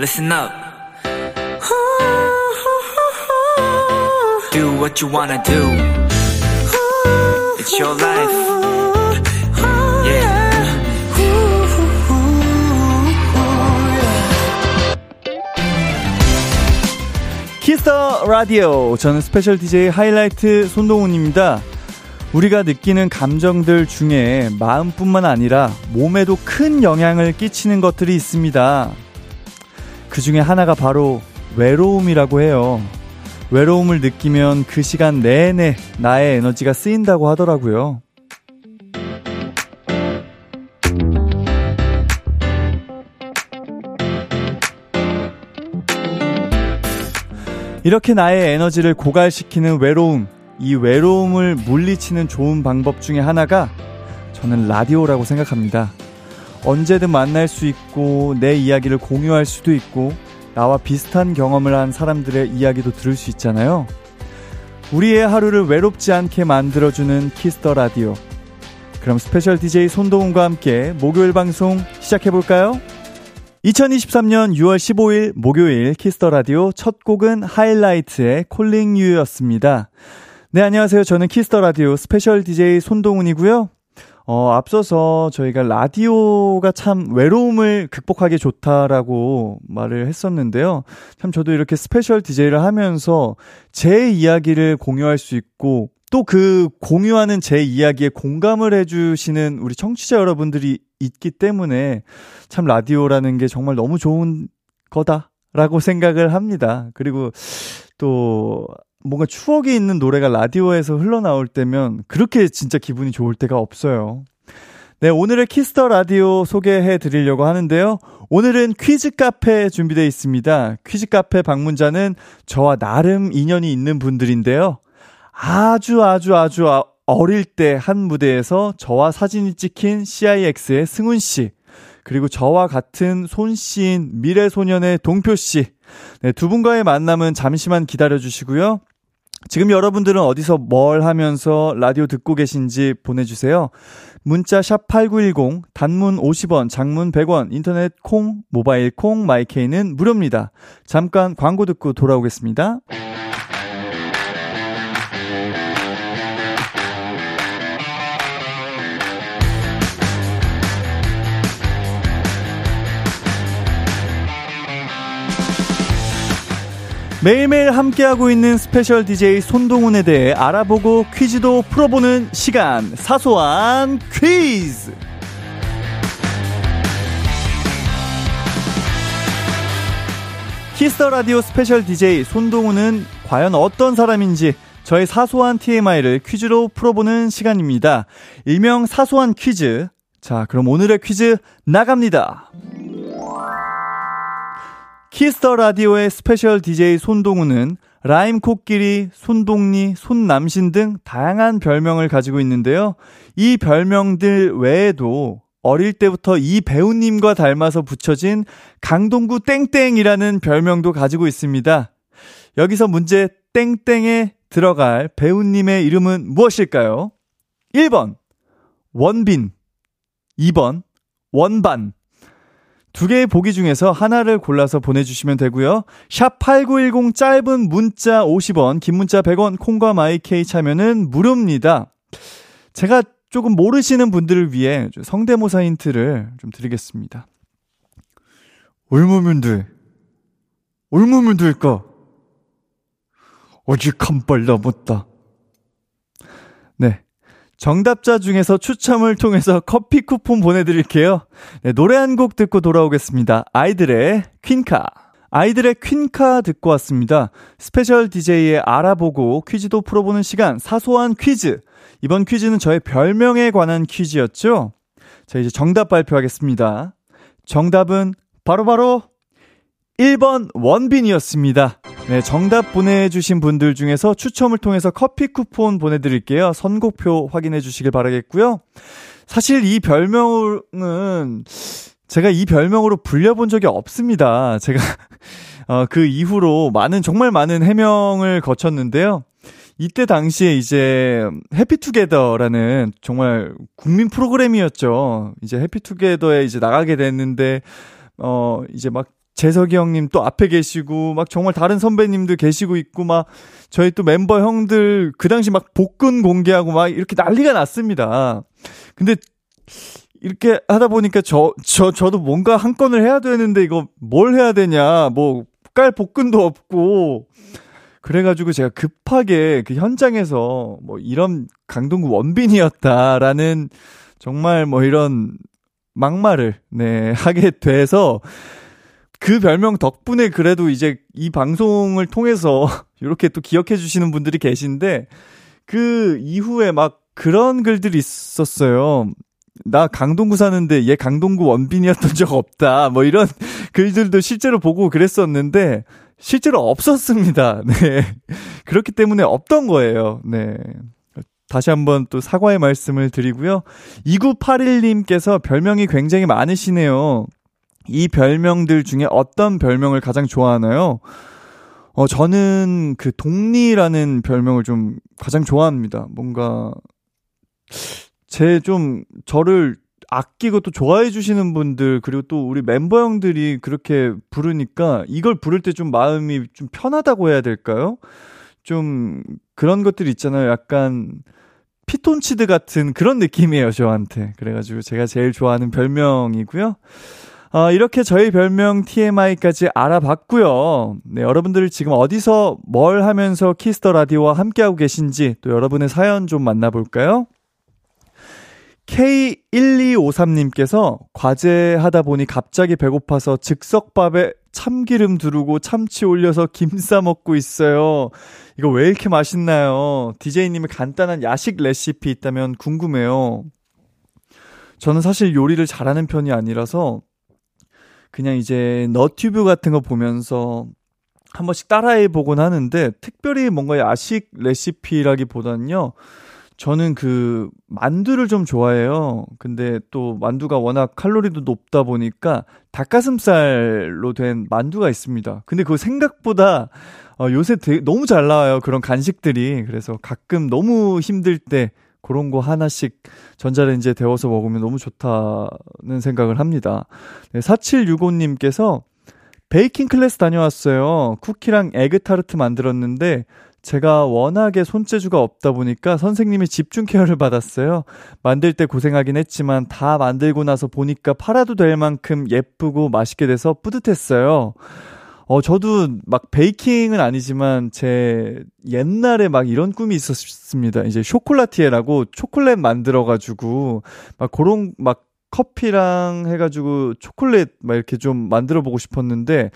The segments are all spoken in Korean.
listen up. Do what you wanna do. It's your life. Yeah. 키스 더 라디오. 저는 스페셜 DJ 하이라이트 손동운입니다. 우리가 느끼는 감정들 중에 마음뿐만 아니라 몸에도 큰 영향을 끼치는 것들이 있습니다. 그 중에 하나가 바로 외로움이라고 해요. 외로움을 느끼면 그 시간 내내 나의 에너지가 쓰인다고 하더라고요. 이렇게 나의 에너지를 고갈시키는 외로움, 이 외로움을 물리치는 좋은 방법 중에 하나가 저는 라디오라고 생각합니다. 언제든 만날 수 있고 내 이야기를 공유할 수도 있고 나와 비슷한 경험을 한 사람들의 이야기도 들을 수 있잖아요. 우리의 하루를 외롭지 않게 만들어주는 키스 더 라디오. 그럼 스페셜 DJ 손동운과 함께 목요일 방송 시작해볼까요? 2023년 6월 15일 목요일 키스 더 라디오 첫 곡은 하이라이트의 Calling You였습니다. 네, 안녕하세요. 저는 키스 더 라디오 스페셜 DJ 손동운이고요. 어, 앞서서 저희가 라디오가 참 외로움을 극복하기 좋다라고 말을 했었는데요. 참 저도 이렇게 스페셜 DJ를 하면서 제 이야기를 공유할 수 있고 또 그 공유하는 제 이야기에 공감을 해주시는 우리 청취자 여러분들이 있기 때문에 참 라디오라는 게 정말 너무 좋은 거다라고 생각을 합니다. 그리고 또 뭔가 추억이 있는 노래가 라디오에서 흘러나올 때면 그렇게 진짜 기분이 좋을 때가 없어요. 네, 오늘의 키스 더 라디오 소개해 드리려고 하는데요. 오늘은 퀴즈 카페 준비되어 있습니다. 퀴즈 카페 방문자는 저와 나름 인연이 있는 분들인데요. 아주 아주 아주 아, 어릴 때 한 무대에서 저와 사진이 찍힌 CIX의 승훈 씨, 그리고 저와 같은 손 씨인 미래소년의 동표 씨. 네, 두 분과의 만남은 잠시만 기다려 주시고요. 지금 여러분들은 어디서 뭘 하면서 라디오 듣고 계신지 보내주세요. 문자 샵 8910, 단문 50원, 장문 100원, 인터넷 콩, 모바일 콩, 마이케이는 무료입니다. 잠깐 광고 듣고 돌아오겠습니다. 매일매일 함께하고 있는 스페셜 DJ 손동운에 대해 알아보고 퀴즈도 풀어보는 시간 사소한 퀴즈 키스 더 라디오 스페셜 DJ 손동운은 과연 어떤 사람인지 저의 사소한 TMI를 퀴즈로 풀어보는 시간입니다. 일명 사소한 퀴즈. 자, 그럼 오늘의 퀴즈 나갑니다. 키스 더 라디오의 스페셜 DJ 손동운은 라임 코끼리, 손동리, 손남신 등 다양한 별명을 가지고 있는데요. 이 별명들 외에도 어릴 때부터 이 배우님과 닮아서 붙여진 강동구 땡땡이라는 별명도 가지고 있습니다. 여기서 문제 땡땡에 들어갈 배우님의 이름은 무엇일까요? 1번 원빈 2번 원반 두 개의 보기 중에서 하나를 골라서 보내주시면 되고요. 샵 8910 짧은 문자 50원, 긴 문자 100원, 콩과 마이케이 참여는 무료입니다. 제가 조금 모르시는 분들을 위해 성대모사 힌트를 좀 드리겠습니다. 울무문들, 울무문들까? 오직 한 발 남았다. 네. 정답자 중에서 추첨을 통해서 커피 쿠폰 보내드릴게요. 네, 노래 한 곡 듣고 돌아오겠습니다. 아이들의 퀸카. 아이들의 퀸카 듣고 왔습니다. 스페셜 DJ의 알아보고 퀴즈도 풀어보는 시간, 사소한 퀴즈. 이번 퀴즈는 저의 별명에 관한 퀴즈였죠? 자, 이제 정답 발표하겠습니다. 정답은 바로바로 바로 1번 원빈이었습니다. 네, 정답 보내주신 분들 중에서 추첨을 통해서 커피 쿠폰 보내드릴게요. 선곡표 확인해 주시길 바라겠고요. 사실 이 별명은 제가 이 별명으로 불려본 적이 없습니다. 제가 어, 그 이후로 많은 정말 많은 해명을 거쳤는데요. 이때 당시에 이제 해피투게더라는 정말 국민 프로그램이었죠. 이제 해피투게더에 이제 나가게 됐는데 어 이제 막 재석이 형님 또 앞에 계시고, 막 정말 다른 선배님들 계시고 있고, 막 저희 또 멤버 형들 그 당시 막 복근 공개하고 막 이렇게 난리가 났습니다. 근데 이렇게 하다 보니까 저, 저, 저도 뭔가 한 건을 해야 되는데 이거 뭘 해야 되냐. 뭐, 깔 복근도 없고. 그래가지고 제가 급하게 그 현장에서 뭐 이런 강동구 원빈이었다라는 정말 뭐 이런 막말을, 네, 하게 돼서 그 별명 덕분에 그래도 이제 이 방송을 통해서 이렇게 또 기억해 주시는 분들이 계신데 그 이후에 막 그런 글들이 있었어요. 나 강동구 사는데 얘 강동구 원빈이었던 적 없다. 뭐 이런 글들도 실제로 보고 그랬었는데 실제로 없었습니다. 네. 그렇기 때문에 없던 거예요. 네. 다시 한번 또 사과의 말씀을 드리고요. 2981님께서 별명이 굉장히 많으시네요. 이 별명들 중에 어떤 별명을 가장 좋아하나요? 어, 저는 그 동리라는 별명을 좀 가장 좋아합니다. 뭔가, 제 좀, 저를 아끼고 또 좋아해 주시는 분들, 그리고 또 우리 멤버 형들이 그렇게 부르니까 이걸 부를 때 좀 마음이 좀 편하다고 해야 될까요? 좀 그런 것들이 있잖아요. 약간, 피톤치드 같은 그런 느낌이에요, 저한테. 그래가지고 제가 제일 좋아하는 별명이고요. 어, 이렇게 저희 별명 TMI까지 알아봤고요. 네, 여러분들 지금 어디서 뭘 하면서 키스 더 라디오와 함께하고 계신지 또 여러분의 사연 좀 만나볼까요? K1253님께서 과제 하다 보니 갑자기 배고파서 즉석밥에 참기름 두르고 참치 올려서 김 싸 먹고 있어요. 이거 왜 이렇게 맛있나요? DJ님의 간단한 야식 레시피 있다면 궁금해요. 저는 사실 요리를 잘하는 편이 아니라서 그냥 이제 너튜브 같은 거 보면서 한 번씩 따라해 보곤 하는데 특별히 뭔가 야식 레시피라기보다는요. 저는 그 만두를 좀 좋아해요. 근데 또 만두가 워낙 칼로리도 높다 보니까 닭가슴살로 된 만두가 있습니다. 근데 그거 생각보다 어, 요새 되게 너무 잘 나와요. 그런 간식들이. 그래서 가끔 너무 힘들 때 그런 거 하나씩 전자레인지에 데워서 먹으면 너무 좋다는 생각을 합니다. 네, 4765님께서 베이킹 클래스 다녀왔어요. 쿠키랑 에그 타르트 만들었는데 제가 워낙에 손재주가 없다 보니까 선생님이 집중 케어를 받았어요. 만들 때 고생하긴 했지만 다 만들고 나서 보니까 팔아도 될 만큼 예쁘고 맛있게 돼서 뿌듯했어요. 어, 저도 막 베이킹은 아니지만 제 옛날에 막 이런 꿈이 있었습니다. 이제 쇼콜라티에라고 초콜릿 만들어가지고 막 그런 막 커피랑 해가지고 초콜릿 막 이렇게 좀 만들어 보고 싶었는데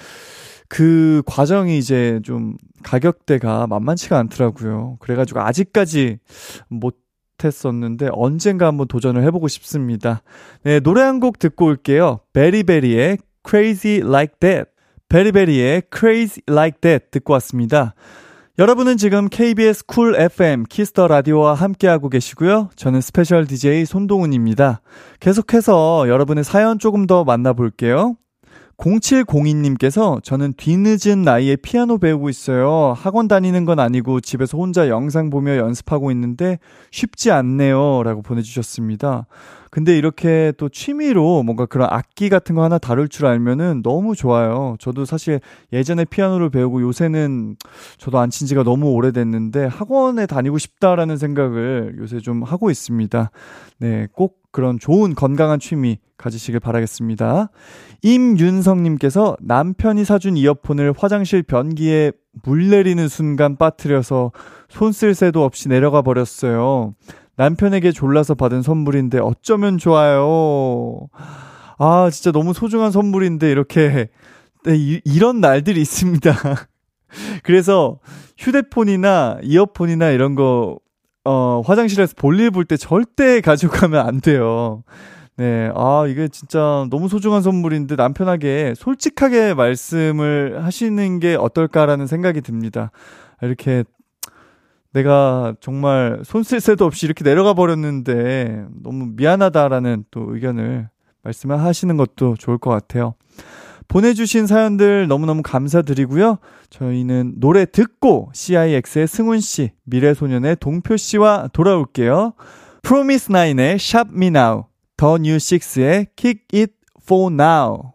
그 과정이 이제 좀 가격대가 만만치가 않더라고요. 그래가지고 아직까지 못 했었는데 언젠가 한번 도전을 해보고 싶습니다. 네, 노래 한 곡 듣고 올게요. 베리베리의 Crazy Like That. 베리베리의 Crazy Like That 듣고 왔습니다. 여러분은 지금 KBS 쿨 FM 키스 더 라디오와 함께하고 계시고요. 저는 스페셜 DJ 손동운입니다. 계속해서 여러분의 사연 조금 더 만나볼게요. 0702님께서 저는 뒤늦은 나이에 피아노 배우고 있어요. 학원 다니는 건 아니고 집에서 혼자 영상 보며 연습하고 있는데 쉽지 않네요. 라고 보내주셨습니다. 근데 이렇게 또 취미로 뭔가 그런 악기 같은 거 하나 다룰 줄 알면은 너무 좋아요. 저도 사실 예전에 피아노를 배우고 요새는 저도 안 친 지가 너무 오래됐는데 학원에 다니고 싶다라는 생각을 요새 좀 하고 있습니다. 네, 꼭 그런 좋은 건강한 취미 가지시길 바라겠습니다. 임윤성님께서 남편이 사준 이어폰을 화장실 변기에 물 내리는 순간 빠뜨려서 손쓸 새도 없이 내려가 버렸어요. 남편에게 졸라서 받은 선물인데 어쩌면 좋아요. 아, 진짜 너무 소중한 선물인데 이렇게 네, 이, 이런 날들이 있습니다. 그래서 휴대폰이나 이어폰이나 이런 거 어, 화장실에서 볼일 볼 때 절대 가져가면 안 돼요. 네, 아, 이게 진짜 너무 소중한 선물인데 남편에게 솔직하게 말씀을 하시는 게 어떨까라는 생각이 듭니다. 이렇게 내가 정말 손쓸 새도 없이 이렇게 내려가 버렸는데 너무 미안하다라는 또 의견을 말씀을 하시는 것도 좋을 것 같아요. 보내주신 사연들 너무너무 감사드리고요. 저희는 노래 듣고 CIX의 승훈씨, 미래소년의 동표씨와 돌아올게요. 프로미스 나인의 Shop Me Now, 더 뉴식스의 Kick It For Now.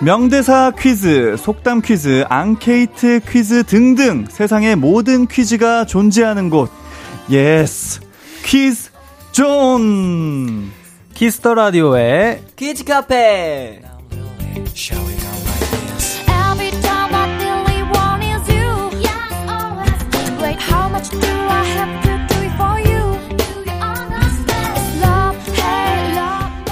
명대사 퀴즈, 속담 퀴즈, 앙케이트 퀴즈 등등 세상의 모든 퀴즈가 존재하는 곳. 예스. 퀴즈 존. 키스 더 라디오의 퀴즈 카페.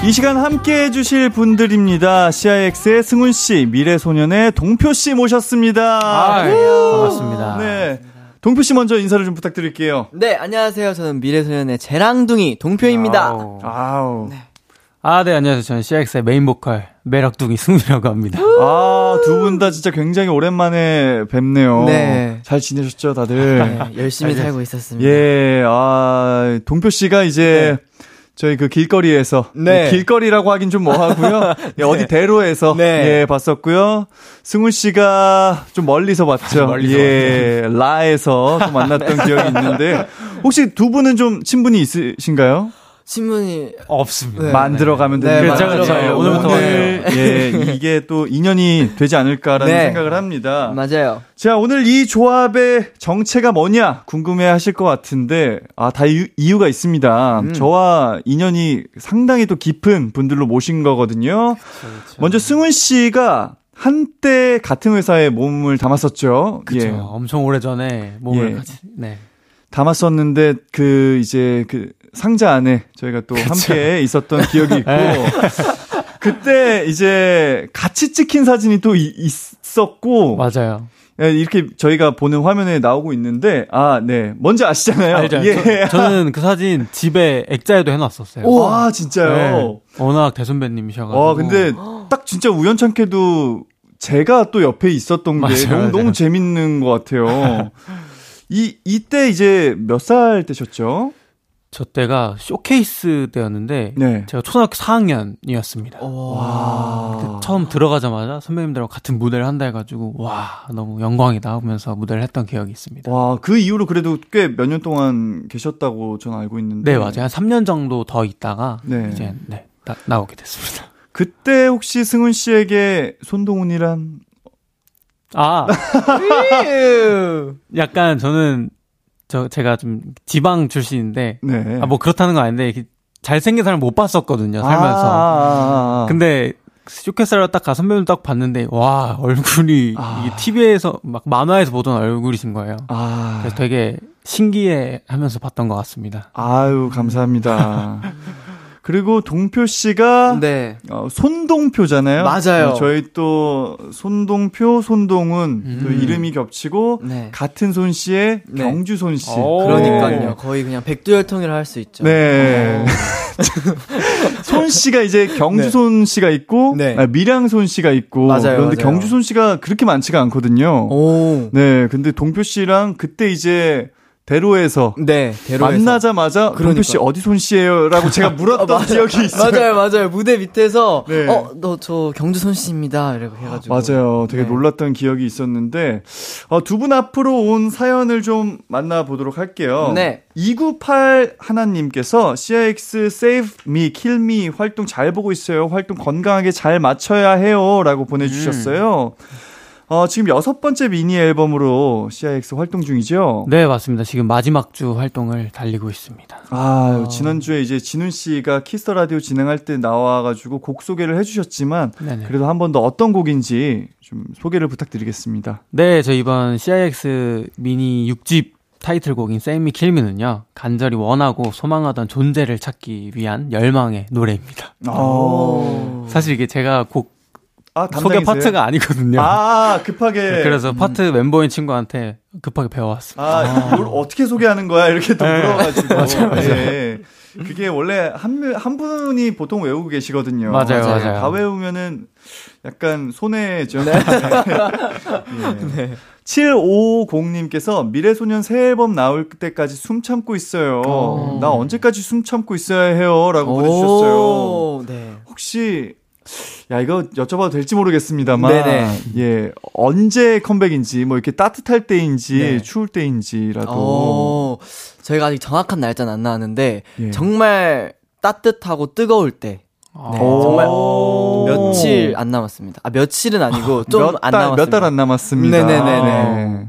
이 시간 함께 해주실 분들입니다. CIX의 승훈 씨, 미래소년의 동표 씨 모셨습니다. 아, 반갑습니다. 네. 동표 씨 먼저 인사를 좀 부탁드릴게요. 네, 안녕하세요. 저는 미래소년의 재랑둥이 동표입니다. 아우. 아우. 아, 네, 안녕하세요. 저는 CX의 메인 보컬, 매력둥이 승우라고 합니다. 아, 두 분 다 진짜 굉장히 오랜만에 뵙네요. 네. 잘 지내셨죠, 다들? 네, 열심히 살고 있었습니다. 예, 아, 동표 씨가 이제 저희 그 길거리에서 네. 길거리라고 하긴 좀 뭐하고요. 예, 어디 대로에서 네. 예 봤었고요. 승훈 씨가 좀 멀리서 봤죠. 멀리서 예, 라에서 또 만났던 기억이 있는데 혹시 두 분은 좀 친분이 있으신가요? 신문이 없습니다. 네. 만들어가면 네, 됩니다. 그렇죠, 그렇죠. 예, 오늘부터 오늘 예 이게 또 인연이 되지 않을까라는 네. 생각을 합니다. 맞아요. 자, 오늘 이 조합의 정체가 뭐냐 궁금해 하실 것 같은데, 아, 다 이유, 이유가 있습니다. 음. 저와 인연이 상당히 또 깊은 분들로 모신 거거든요. 그렇죠. 먼저 승훈 씨가 한때 같은 회사에 몸을 담았었죠. 그쵸. 예. 엄청 오래 전에 몸을 예. 같이, 네. 담았었는데, 그, 이제, 그, 상자 안에 저희가 또 함께 있었던 기억이 있고, 네. 그때 이제 같이 찍힌 사진이 또 이- 있었고, 맞아요. 예, 이렇게 저희가 보는 화면에 나오고 있는데, 아, 네. 뭔지 아시잖아요. 알죠. 예. 저, 는그 사진 집에 액자에도 해놨었어요. 오, 아, 진짜요? 네. 워낙 대선배님이셔가지고. 와, 근데 딱 진짜 우연찮게도 제가 또 옆에 있었던 게 맞아요, 너무, 맞아요. 너무 재밌는 것 같아요. 이, 이때 이제 몇 살 때셨죠? 저 때가 쇼케이스 때였는데, 네. 제가 초등학교 4학년이었습니다. 와. 처음 들어가자마자 선배님들하고 같은 무대를 한다 해가지고, 와, 너무 영광이다 하면서 무대를 했던 기억이 있습니다. 와, 그 이후로 그래도 꽤 몇 년 동안 계셨다고 저는 알고 있는데. 네, 맞아요. 한 3년 정도 더 있다가, 네. 이제, 네, 나, 나오게 됐습니다. 그때 혹시 승훈 씨에게 손동훈이란 아, 약간 저는, 저, 제가 좀 지방 출신인데, 네. 아, 뭐 그렇다는 건 아닌데, 잘생긴 사람 못 봤었거든요, 아, 살면서. 아, 아, 아. 근데, 쇼케이스를 딱 가, 선배님 딱 봤는데, 와, 얼굴이, 아. 이게 TV에서, 막 만화에서 보던 얼굴이신 거예요. 아. 그래서 되게 신기해 하면서 봤던 것 같습니다. 아유, 감사합니다. 그리고 동표 씨가 네. 어, 손동표잖아요. 맞아요. 어, 저희 또 손동표, 손동훈 음. 또 이름이 겹치고 네. 같은 손 씨의 네. 경주 손 씨. 오. 그러니까요. 거의 그냥 백두혈통이라 할 수 있죠. 네. 손 씨가 이제 경주 네. 손 씨가 있고 네. 아, 밀양 손 씨가 있고 맞아요, 그런데 맞아요. 경주 손 씨가 그렇게 많지가 않거든요. 오. 네, 근데 동표 씨랑 그때 이제 대로에서 네. 대로에서. 만나자마자 동표 그러니까요. 씨 어디 손 씨예요라고 제가 물었던 기억이 있어요. 맞아요, 맞아요. 무대 밑에서 네. 어, 너 저 경주 손 씨입니다. 이렇게 해가지고. 맞아요. 되게 네. 놀랐던 기억이 있었는데 어, 두 분 앞으로 온 사연을 좀 만나보도록 할게요. 네. 298 하나님께서 CIX Save Me, Kill Me 활동 잘 보고 있어요. 활동 건강하게 잘 맞춰야 해요라고 보내주셨어요. 어, 지금 여섯 번째 미니 앨범으로 CIX 활동 중이죠. 네, 맞습니다. 지금 마지막 주 활동을 달리고 있습니다. 아, 지난주에 이제 진훈 씨가 키스 더 라디오 진행할 때 나와가지고 곡 소개를 해주셨지만, 네네. 그래도 한 번 더 어떤 곡인지 좀 소개를 부탁드리겠습니다. 네, 저 이번 CIX 미니 6집 타이틀곡인 Kill Me는요, 간절히 원하고 소망하던 존재를 찾기 위한 열망의 노래입니다. 어. 사실 이게 제가 곡 아, 소개? 파트가 아니거든요. 아, 급하게. 그래서 파트 멤버인 친구한테 급하게 배워왔습니다. 아, 이걸 어떻게 소개하는 거야? 이렇게 또 네. 물어가지고. 맞아요, 맞아요. 예. 그게 원래 한, 명- 한 분이 보통 외우고 계시거든요. 맞아요, 맞아요. 맞아요. 다 외우면은 약간 손해죠. 네. 예. 750님께서 미래소년 새 앨범 나올 때까지 숨 참고 있어요. 어. 나 언제까지 숨 참고 있어야 해요? 라고 보내주셨어요. 오, 네. 혹시 야 이거 여쭤봐도 될지 모르겠습니다만 네네. 예 언제 컴백인지 뭐 이렇게 따뜻할 때인지 네. 추울 때인지라도 어, 저희가 아직 정확한 날짜는 안 나왔는데 예. 정말 따뜻하고 뜨거울 때 아. 네, 정말 오. 며칠 안 남았습니다. 아, 며칠은 아니고 좀 안 남았습니다. 몇 달 안 남았습니다. 네네네네.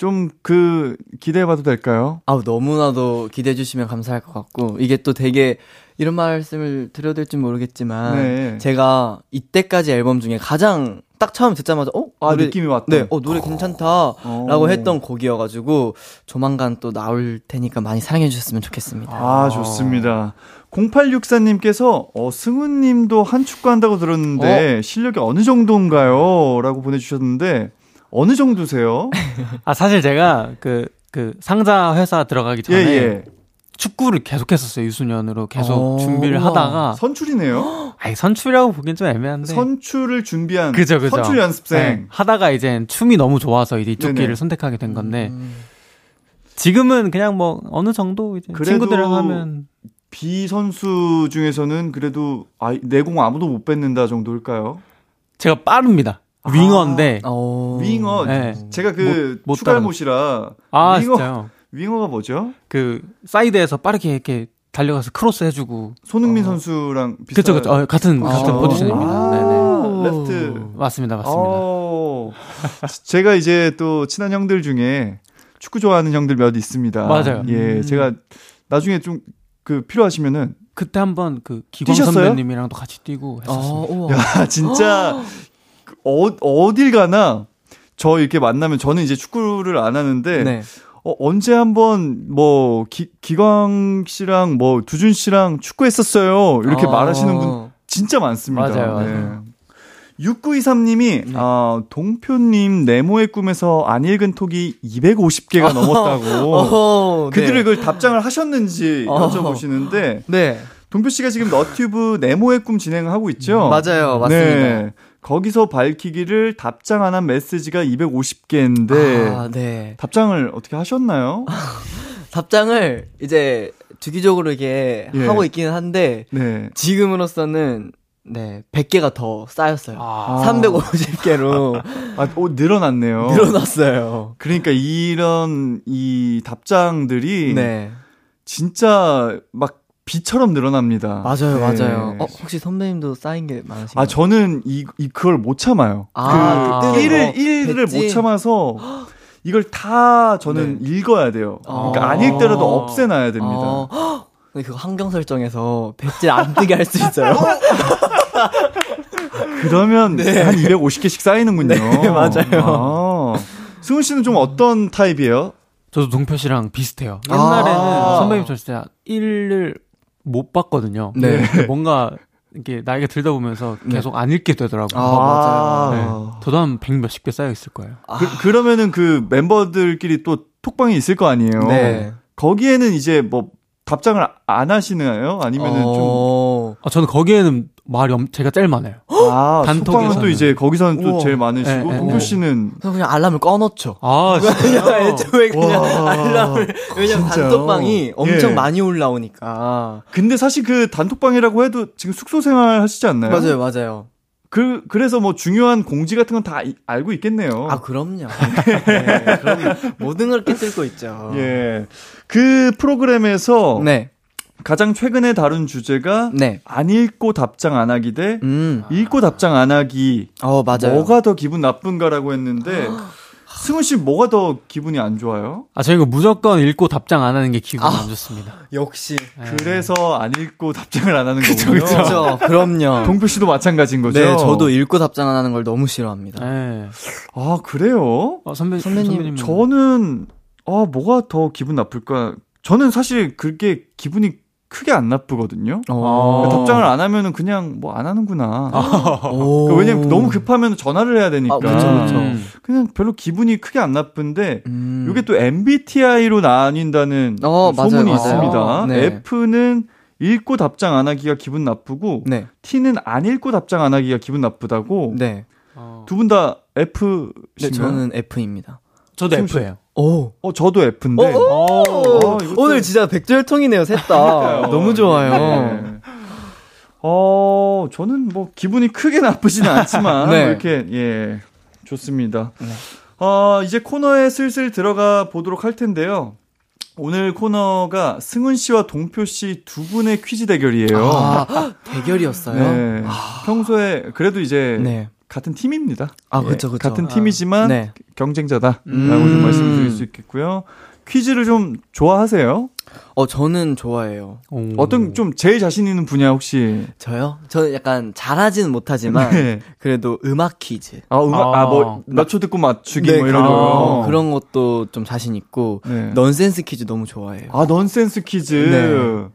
좀 그 기대해 봐도 될까요? 아우, 너무나도 기대해 주시면 감사할 것 같고, 이게 또 되게 이런 말씀을 드려야 될지 모르겠지만, 네. 제가 이때까지 앨범 중에 가장 딱 처음 듣자마자, 어? 아 노래, 느낌이 왔다. 네, 어, 노래 괜찮다. 어. 라고 했던 곡이어 가지고, 조만간 또 나올 테니까 많이 사랑해 주셨으면 좋겠습니다. 아, 좋습니다. 0864님께서, 어, 승우님도 한 축구 한다고 들었는데, 실력이 어느 정도인가요? 라고 보내 주셨는데, 어느 정도세요? 아, 사실 제가 그, 그 상자 회사 들어가기 예, 전에 예. 축구를 계속 했었어요. 유소년으로 계속 어, 준비를. 하다가 선출이네요? 아니, 선출이라고 보기엔 좀 애매한데. 선출을 준비한 그죠, 그죠. 선출 연습생. 네, 하다가 이제 춤이 너무 좋아서 이제 이쪽 네네. 길을 선택하게 된 건데 음. 지금은 그냥 뭐 어느 정도 이제 친구들이랑 하면 B 선수 중에서는 그래도 아, 내공 아무도 못 뺏는다 정도일까요? 제가 빠릅니다. 아. 윙어인데 어. 윙어 네. 제가 그 못- 못 추갈못이라 아 윙어 진짜요. 윙어가 뭐죠? 그 사이드에서 빠르게 이렇게 달려가서 크로스 해주고 손흥민 어. 선수랑 비슷한 그쵸 그쵸 어, 같은 같은 아. 포지션입니다. 아, 네네 레프트. 맞습니다 맞습니다. 어, 제가 이제 또 친한 형들 중에 축구 좋아하는 형들 몇 있습니다. 맞아요. 예, 음. 제가 나중에 좀 그 필요하시면은 그때 한번 그 기광 뛰셨어요? 선배님이랑도 같이 뛰고 아, 했었어요. 야, 진짜 그 어, 어딜 가나 저 이렇게 만나면 저는 이제 축구를 안 하는데 네. 어, 언제 한번 뭐 기, 기광 씨랑 뭐 두준 씨랑 축구했었어요. 이렇게 아. 말하시는 분 진짜 많습니다. 맞아요, 맞아요. 6923님이 네. 아, 동표님 네모의 꿈에서 안 읽은 톡이 250개가 넘었다고. 어허, 네. 그들을 그 답장을 하셨는지 어. 여쭤보시는데 네. 동표 씨가 지금 너튜브 네모의 꿈 진행을 하고 있죠. 맞아요. 맞습니다. 네. 거기서 밝히기를 답장 안 한 메시지가 250개인데 아, 네. 답장을 어떻게 하셨나요? 답장을 이제 주기적으로 이게 예. 하고 있기는 한데 네. 지금으로서는 네 100개가 더 쌓였어요. 아. 350개로 아, 오, 늘어났네요. 늘어났어요. 그러니까 이런 이 답장들이 네. 진짜 막 비처럼 늘어납니다. 맞아요, 네. 맞아요. 어, 혹시 선배님도 쌓인 게 많으신가요? 아, 저는 이, 이 그걸 못 참아요. 아, 그 뜨는 일을 거, 일을 백지? 못 참아서 이걸 다 저는 읽어야 돼요. 그러니까 아. 안 읽더라도 없애놔야 됩니다. 어, 헉! 근데 그거 환경 설정에서 백질 안 뜨게 할 수 있어요. 그러면 한 250개씩 쌓이는군요. 네, 맞아요. 아. 승훈 씨는 좀 어떤 타입이에요? 저도 동표 씨랑 비슷해요. 아. 옛날에는 선배님 저 진짜 1을 못 봤거든요. 네. 뭔가 이렇게 나이가 들다 보면서 계속 안 읽게 되더라고요. 아, 맞아요. 네. 저도 한100 몇십 개 쌓여 있을 거예요. 그, 러면은 그 멤버들끼리 또 톡방이 있을 거 아니에요. 네. 거기에는 이제 뭐 답장을 안 하시나요? 아니면은 좀 어, 아, 저는 거기에는 말이 엄, 제가 제일 많아요. 아, 단톡에서는. 톡방은 또 이제 거기서는 또 우와. 제일 많으시고 네, 네, 동표 네. 씨는 그래서 그냥 알람을 꺼놓죠. 아, 진짜요? 애초에 그냥 와. 알람을 왜냐면 진짜요? 단톡방이 엄청 예. 많이 올라오니까 근데 사실 그 단톡방이라고 해도 지금 숙소 생활 하시지 않나요? 맞아요 맞아요 그 그래서 뭐 중요한 공지 같은 건 다 알고 있겠네요. 아 그럼요 네, 그럼 모든 걸 깨뜨리고 있죠 예. 그 프로그램에서 네 가장 최근에 다룬 주제가 네. 안 읽고 답장 안 하기 대 음. 읽고 답장 안 하기. 어, 맞아요. 뭐가 더 기분 나쁜가라고 했는데 승훈 씨 뭐가 더 기분이 안 좋아요? 아, 저희가 무조건 읽고 답장 안 하는 게 기분이 안 좋습니다. 역시. 네. 그래서 안 읽고 답장을 안 하는 거군요. 그렇죠. 그럼요. 동표 씨도 마찬가지인 거죠? 네, 저도 읽고 답장 안 하는 걸 너무 싫어합니다. 네. 아, 그래요? 어, 선배, 선배님, 선배님. 저는 아, 뭐가 더 기분 나쁠까? 저는 사실 그게 기분이 크게 안 나쁘거든요. 어. 답장을 안 하면은 그냥 뭐 안 하는구나. 오. 그 왜냐면 너무 급하면 전화를 해야 되니까. 아, 그쵸, 그쵸. 음. 그냥 별로 기분이 크게 안 나쁜데 음. 이게 또 MBTI로 나뉜다는 어, 그 소문이 맞아요, 있습니다. 맞아요. 네. F는 읽고 답장 안 하기가 기분 나쁘고 네. T는 안 읽고 답장 안 하기가 기분 나쁘다고. 네. 어. 두분 다 F신가요? 네, 저는 F입니다. 저도. F예요. 오. 어 저도 F인데. 어, 어? 어, 오늘 진짜 백절통이네요, 셋 다. 너무 좋아요. 네. 어, 저는 뭐 기분이 크게 나쁘지는 않지만 네. 뭐 이렇게 예 좋습니다. 어, 이제 코너에 슬슬 들어가 보도록 할 텐데요. 오늘 코너가 승훈 씨와 동표 씨 두 분의 퀴즈 대결이에요. 아, 대결이었어요? 네. 평소에 그래도 이제 네. 같은 팀입니다. 아, 예, 그쵸, 그쵸. 같은 아. 팀이지만 네. 경쟁자다라고 음. 좀 말씀드릴 수 있겠고요. 퀴즈를 좀 좋아하세요? 어, 저는 좋아해요. 오. 어떤 좀 제일 자신 있는 분야 혹시? 저요? 저는 약간 잘하지는 못하지만, 네. 그래도 음악 퀴즈. 아 음악 아. 아 뭐 몇 초 듣고 맞추기 네, 뭐 이런 그런, 거. 그런 것도 좀 자신 있고, 네. 넌센스 퀴즈 너무 좋아해요. 아 넌센스 퀴즈.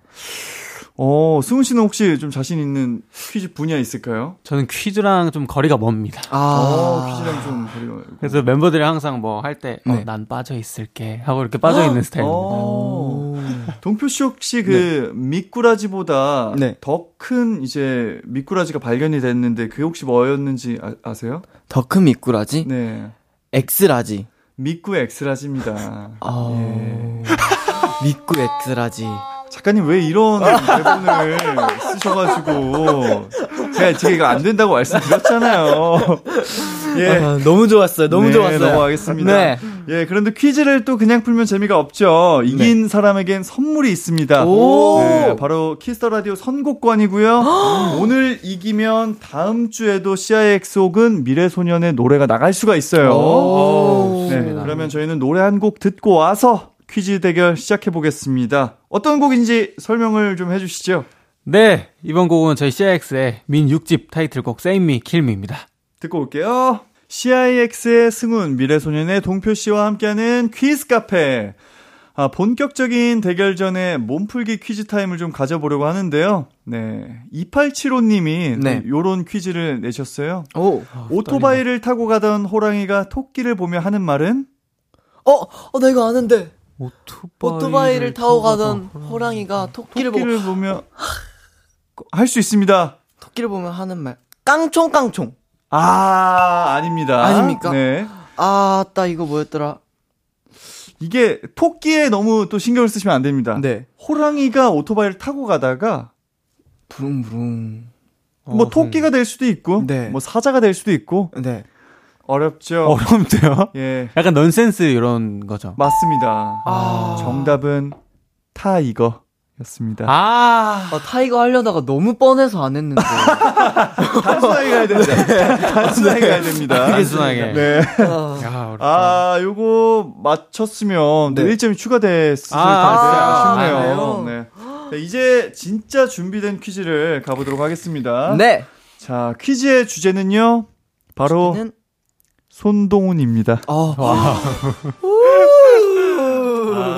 네. 어 승훈 씨는 혹시 좀 자신 있는 퀴즈 분야 있을까요? 저는 퀴즈랑 좀 거리가 멉니다. 어 퀴즈랑 좀 거리가. 그래서 멤버들이 항상 뭐 할 때, 어, 네. 난 빠져 있을게 하고 이렇게 빠져 있는 스타일입니다. 어. 동표 씨 혹시 그 미꾸라지보다 네. 더큰 이제 미꾸라지가 발견이 됐는데 그게 혹시 뭐였는지 아, 세요 더 큰 미꾸라지? 네. X-Large. 미꾸 X-Large입니다. 아, 예. 미꾸 X-Large. 작가님 왜 이런 대본을 쓰셔가지고 제가 이거 안 된다고 말씀드렸잖아요. 예. 아, 너무 좋았어요. 너무 네, 좋았어요. 넘어가겠습니다. 네. 예, 그런데 퀴즈를 또 그냥 풀면 재미가 없죠. 이긴 사람에겐 선물이 있습니다. 오. 네, 바로 키스 더 라디오 선곡권이고요. 오늘 이기면 다음 주에도 CIX 혹은 미래소년의 노래가 나갈 수가 있어요. 오. 네, 그러면 저희는 노래 한 곡 듣고 와서 퀴즈 대결 시작해 보겠습니다. 어떤 곡인지 설명을 좀 해주시죠. 네, 이번 곡은 저희 CIX의 미니 6집 타이틀곡 Save Me, Kill Me입니다. 듣고 올게요. CIX의 승훈, 미래소년의 동표 씨와 함께하는 퀴즈 카페. 아, 본격적인 대결 전에 몸풀기 퀴즈 타임을 좀 가져보려고 하는데요. 네. 2875님이 네. 요런 퀴즈를 내셨어요. 오. 오토바이를 타고 가던 호랑이가 토끼를 보며 하는 말은? 어, 어, 나 이거 아는데. 오토바이를, 오토바이 를 타고 가던 호랑이가 토끼를 보고, 토끼를 보며 할수 있습니다. 토끼를 보면 하는 말. 깡총, 깡총. 아, 아닙니다. 아닙니까? 네. 아, 따 이거 뭐였더라? 이게 토끼에 너무 또 신경을 쓰시면 안 됩니다. 네. 호랑이가 오토바이를 타고 가다가 부릉부릉. 뭐 토끼가 될 수도 있고, 네. 뭐 사자가 될 수도 있고 네. 어렵죠. 어려운데요? 예, 약간 넌센스 이런 거죠. 맞습니다. 아. 정답은 tiger 였습니다. 아, 아, tiger 하려다가 너무 뻔해서 안 했는데. 단순하게 가야 됩니다. 단순하게 가야 됩니다. 단순하게. 네. 아. 아, 요거 맞췄으면 또 네. 1점이 추가됐을 아, 텐데 아쉽네요. 아, 네. 자, 이제 진짜 준비된 퀴즈를 가보도록 하겠습니다. 네. 자, 퀴즈의 주제는요. 바로 저는, 손동운입니다. 어.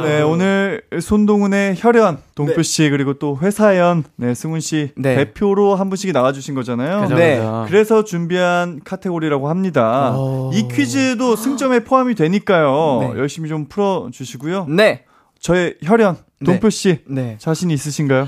네, 오늘 손동훈의 혈연, 동표 씨, 그리고 또 회사연, 네, 승훈 씨 네. 대표로 한 분씩 나와 주신 거잖아요. 그죠, 네. 그죠. 그래서 준비한 카테고리라고 합니다. 오. 이 퀴즈도 승점에 포함이 되니까요. 네. 열심히 좀 풀어 주시고요. 네. 저의 혈연, 동표 씨, 네. 자신 있으신가요?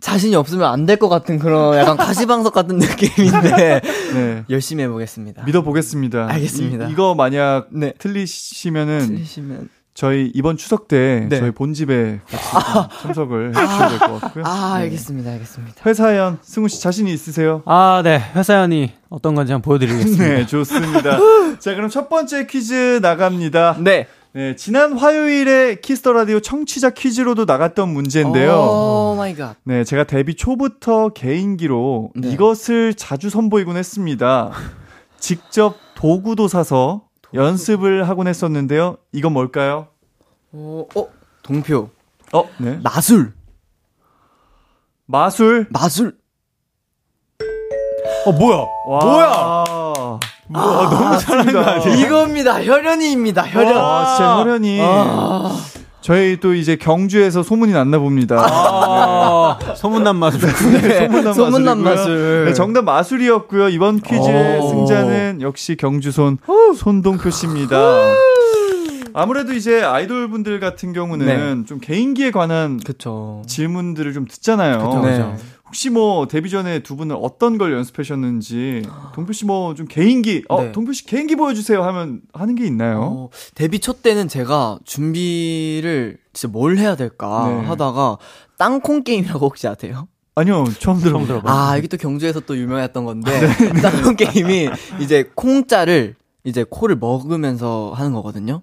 자신이 없으면 안 될 것 같은 그런 약간 가시방석 같은 느낌인데 네. 열심히 해보겠습니다. 믿어보겠습니다. 알겠습니다. 이, 거 만약 네. 틀리시면은 틀리시면 저희 이번 추석 때 네. 저희 본집에 같이 좀 참석을 해주셔야 될 것 같고요. 아 네. 알겠습니다, 알겠습니다. 회사연, 승훈 씨 자신이 있으세요? 아, 네. 회사연이 어떤 건지 한번 보여드리겠습니다. 네, 좋습니다. 자, 그럼 첫 번째 퀴즈 나갑니다. 네. 네, 지난 화요일에 키스 더 라디오 청취자 퀴즈로도 나갔던 문제인데요. Oh my god. 네, 제가 데뷔 초부터 개인기로 네. 이것을 자주 선보이곤 했습니다. 직접 도구도 사서 연습을 하곤 했었는데요. 이건 뭘까요? 어, 어 동표 어, 네. 마술 마술. 마술. 어, 뭐야? 와. 뭐야? 너무 잘하는 거 아니에요? 이겁니다. 혈연이입니다. 혈연. 아, 진짜 혈연이. 저희 또 이제 경주에서 소문이 났나 봅니다. 아, 소문난 마술. 네, 소문난, 소문난. 마술. 네, 정답 마술이었고요. 이번 퀴즈 오. 승자는 역시 경주손 손동표 씨입니다. 아무래도 이제 아이돌 분들 같은 경우는 좀 개인기에 관한 그쵸. 질문들을 좀 듣잖아요. 그쵸, 네. 그쵸. 혹시 뭐 데뷔 전에 두 분은 어떤 걸 연습하셨는지 동표 씨 뭐 좀 개인기 어 네. 동표 씨 개인기 보여주세요 하면 하는 게 있나요? 어, 데뷔 초 때는 제가 준비를 진짜 뭘 해야 될까 네. 하다가 땅콩 게임이라고 혹시 아세요? 아니요 처음 들어봐요. 들어봐요. 아, 이게 또 경주에서 또 유명했던 건데, 땅콩 게임이 이제 콩자를 이제 코를 먹으면서 하는 거거든요.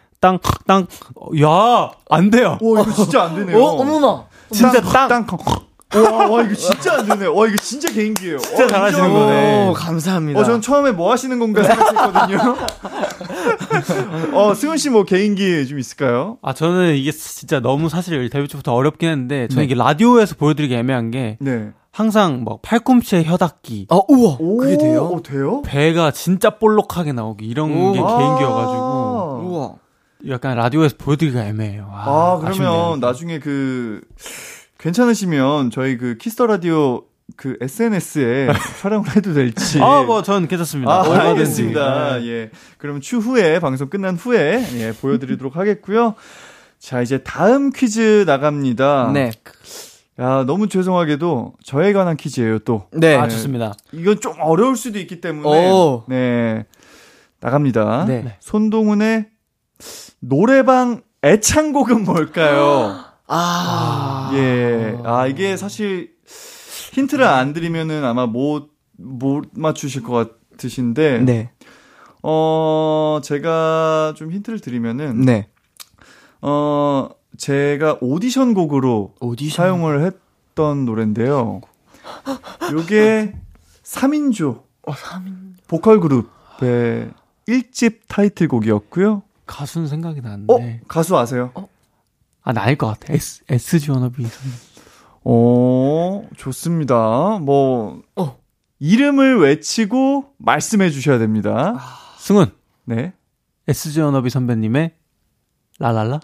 어, 야, 안 돼요. 오, 이거 진짜 안 되네요. 어, 어머나. 진짜 땅. 땅. 와, 와, 이거 진짜 안 되네. 와, 이거 진짜 개인기예요. 진짜 어, 잘하시는 인정. 거네. 오, 감사합니다. 어, 전 처음에 뭐 하시는 건가 생각했거든요. 어, 승훈 씨 뭐 개인기 좀 있을까요? 아, 저는 이게 진짜 너무 사실 데뷔 초부터 어렵긴 했는데, 저는 네. 이게 라디오에서 보여드리기 애매한 게, 네. 항상 뭐 팔꿈치에 혀닿기, 아, 우와. 오, 그게 돼요? 어, 돼요? 배가 진짜 볼록하게 나오기, 이런 오. 게 아. 개인기여가지고, 우와. 약간 라디오에서 보여드리기가 애매해요. 아, 아, 그러면 아쉽네요. 나중에 그 괜찮으시면 저희 그 키스 더 라디오 그 SNS에 촬영을 해도 될지. 아, 뭐, 전 괜찮습니다. 아. 알겠습니다. 네. 예. 그럼 추후에 방송 끝난 후에 예, 보여 드리도록 하겠고요. 자, 이제 다음 퀴즈 나갑니다. 네. 야, 너무 죄송하게도 저에 관한 퀴즈예요, 또. 네. 아, 좋습니다. 이건 좀 어려울 수도 있기 때문에 오. 네. 나갑니다. 네. 손동훈의 노래방 애창곡은 뭘까요? 아. 예. 아, 이게 사실 힌트를 안 드리면은 아마 못, 못 맞추실 것 같으신데. 네. 어, 제가 좀 힌트를 드리면은. 네. 어, 제가 오디션 곡으로 오디션. 사용을 했던 노래인데요. 요게 3인조. 어, 3인. 보컬 그룹의 1집 타이틀곡이었고요. 가수는 생각이 어? 나는데. 가수 아세요? 아, 나알것 같아. S, SG 워너비. 어, 좋습니다. 뭐, 어. 이름을 외치고 말씀해 주셔야 됩니다. 승훈. 네. SG 워너비 선배님의 라랄라?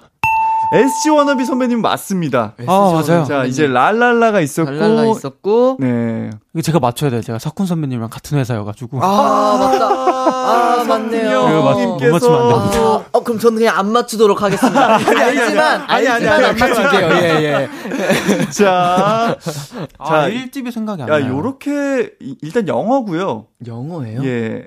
SG 워너비 선배님 맞습니다. 아, 맞아요. 자, 이제 랄랄라가 있었고, 랄랄라 있었고. 네. 이거 제가 맞춰야 돼요. 제가 석훈 선배님이랑 같은 회사여가지고. 아, 맞다. 아, 맞네요. 이거 맞- 못 맞추면 안 됩니다. 아, 어, 그럼 저는 그냥 안 맞추도록 하겠습니다. 알지만, 아니, 아니, 아니, 안 아니, 맞출게요. 아니, 예, 예. 자, 아, 자, 1집이 생각이 안 야, 나요. 요렇게, 이- 일단 영어고요 영어예요? 예.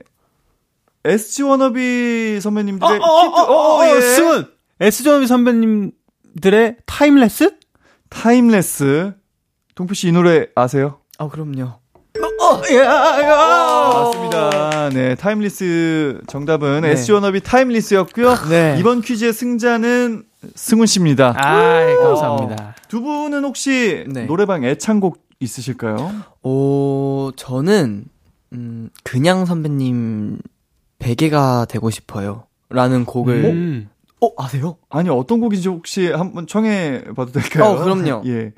SG 워너비 선배님들의 어, 어, 히트, 어, 어, 어, 예. 승훈! 워너비 선배님들의 Timeless? Timeless. 동표 씨 이 노래 아세요? 아, 그럼요. 맞습니다. 네, Timeless 정답은 네. SG 워너비 Timeless였고요. 네. 이번 퀴즈의 승자는 승훈 씨입니다. 아이, 감사합니다. 두 분은 혹시 네. 노래방 애창곡 있으실까요? 오, 저는, 음, 그냥 선배님 베개가 되고 싶어요. 라는 곡을. 음. 어, 아세요? 아니 어떤 곡인지 혹시 한번 청해 봐도 될까요? 어, 그럼요. 예.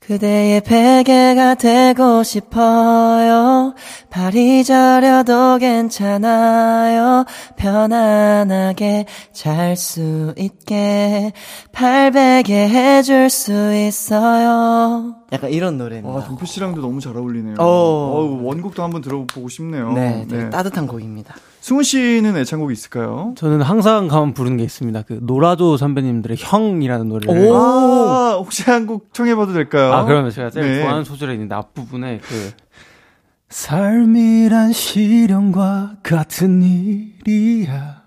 그대의 베개가 되고 싶어요. 발이 저려도 괜찮아요. 편안하게 잘 수 있게 발베개 해줄 수 있어요. 약간 이런 노래입니다. 와, 동표 씨랑도 너무 잘 어울리네요. 어. 원곡도 한번 들어보고 싶네요. 네, 되게 따뜻한 곡입니다. 승훈 씨는 애창곡 있을까요? 저는 항상 가면 부르는 게 있습니다. 그, 노라조 선배님들의 형이라는 노래를. 오. 아, 혹시 한 곡 청해봐도 될까요? 아, 그러면 제가 제일 네. 좋아하는 소절이 있는데 앞부분에 그 삶이란 시련과 같은 일이야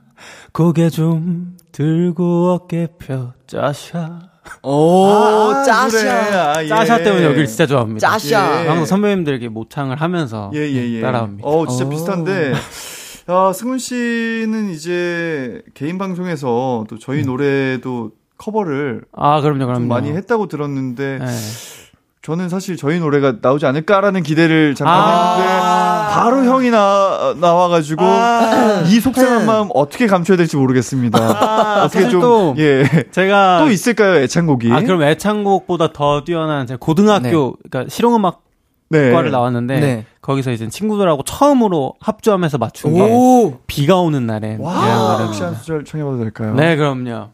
고개 좀 들고 어깨 펴 짜샤 오, 아, 짜샤. 그래. 아, 예. 짜샤 때문에 여기를 진짜 좋아합니다. 짜샤. 예. 항상 선배님들에게 모창을 하면서 예, 예, 예. 따라합니다. 어, 진짜 오. 비슷한데. 아, 승훈 씨는 이제 개인 방송에서 또 저희 노래도 커버를 아 그럼요 그럼요 좀 많이 했다고 들었는데 네. 저는 사실 저희 노래가 나오지 않을까라는 기대를 잠깐 아. 했는데 바로 형이 나 나와가지고 이 속상한 마음 어떻게 감춰야 될지 모르겠습니다. 어떻게 사실 좀또 예. 제가 또 있을까요 애창곡이? 아 그럼 애창곡보다 더 뛰어난 제가 고등학교 그러니까 실용음악 과를 네. 나왔는데 네. 거기서 이제 친구들하고 처음으로 합주하면서 맞춘 게 오. 비가 오는 날엔 와, 이라는 혹시 한. 소절 청해봐도 될까요? 네, 그럼요.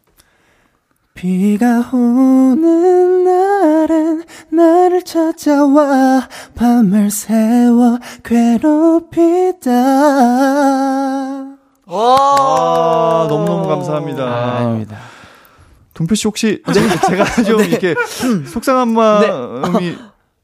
비가 오는 날엔 나를 찾아와 밤을 새워 괴롭히다. 아, 너무너무 감사합니다. 아, 아닙니다. 동표 씨 혹시 제가 좀 이렇게 속상한 마음이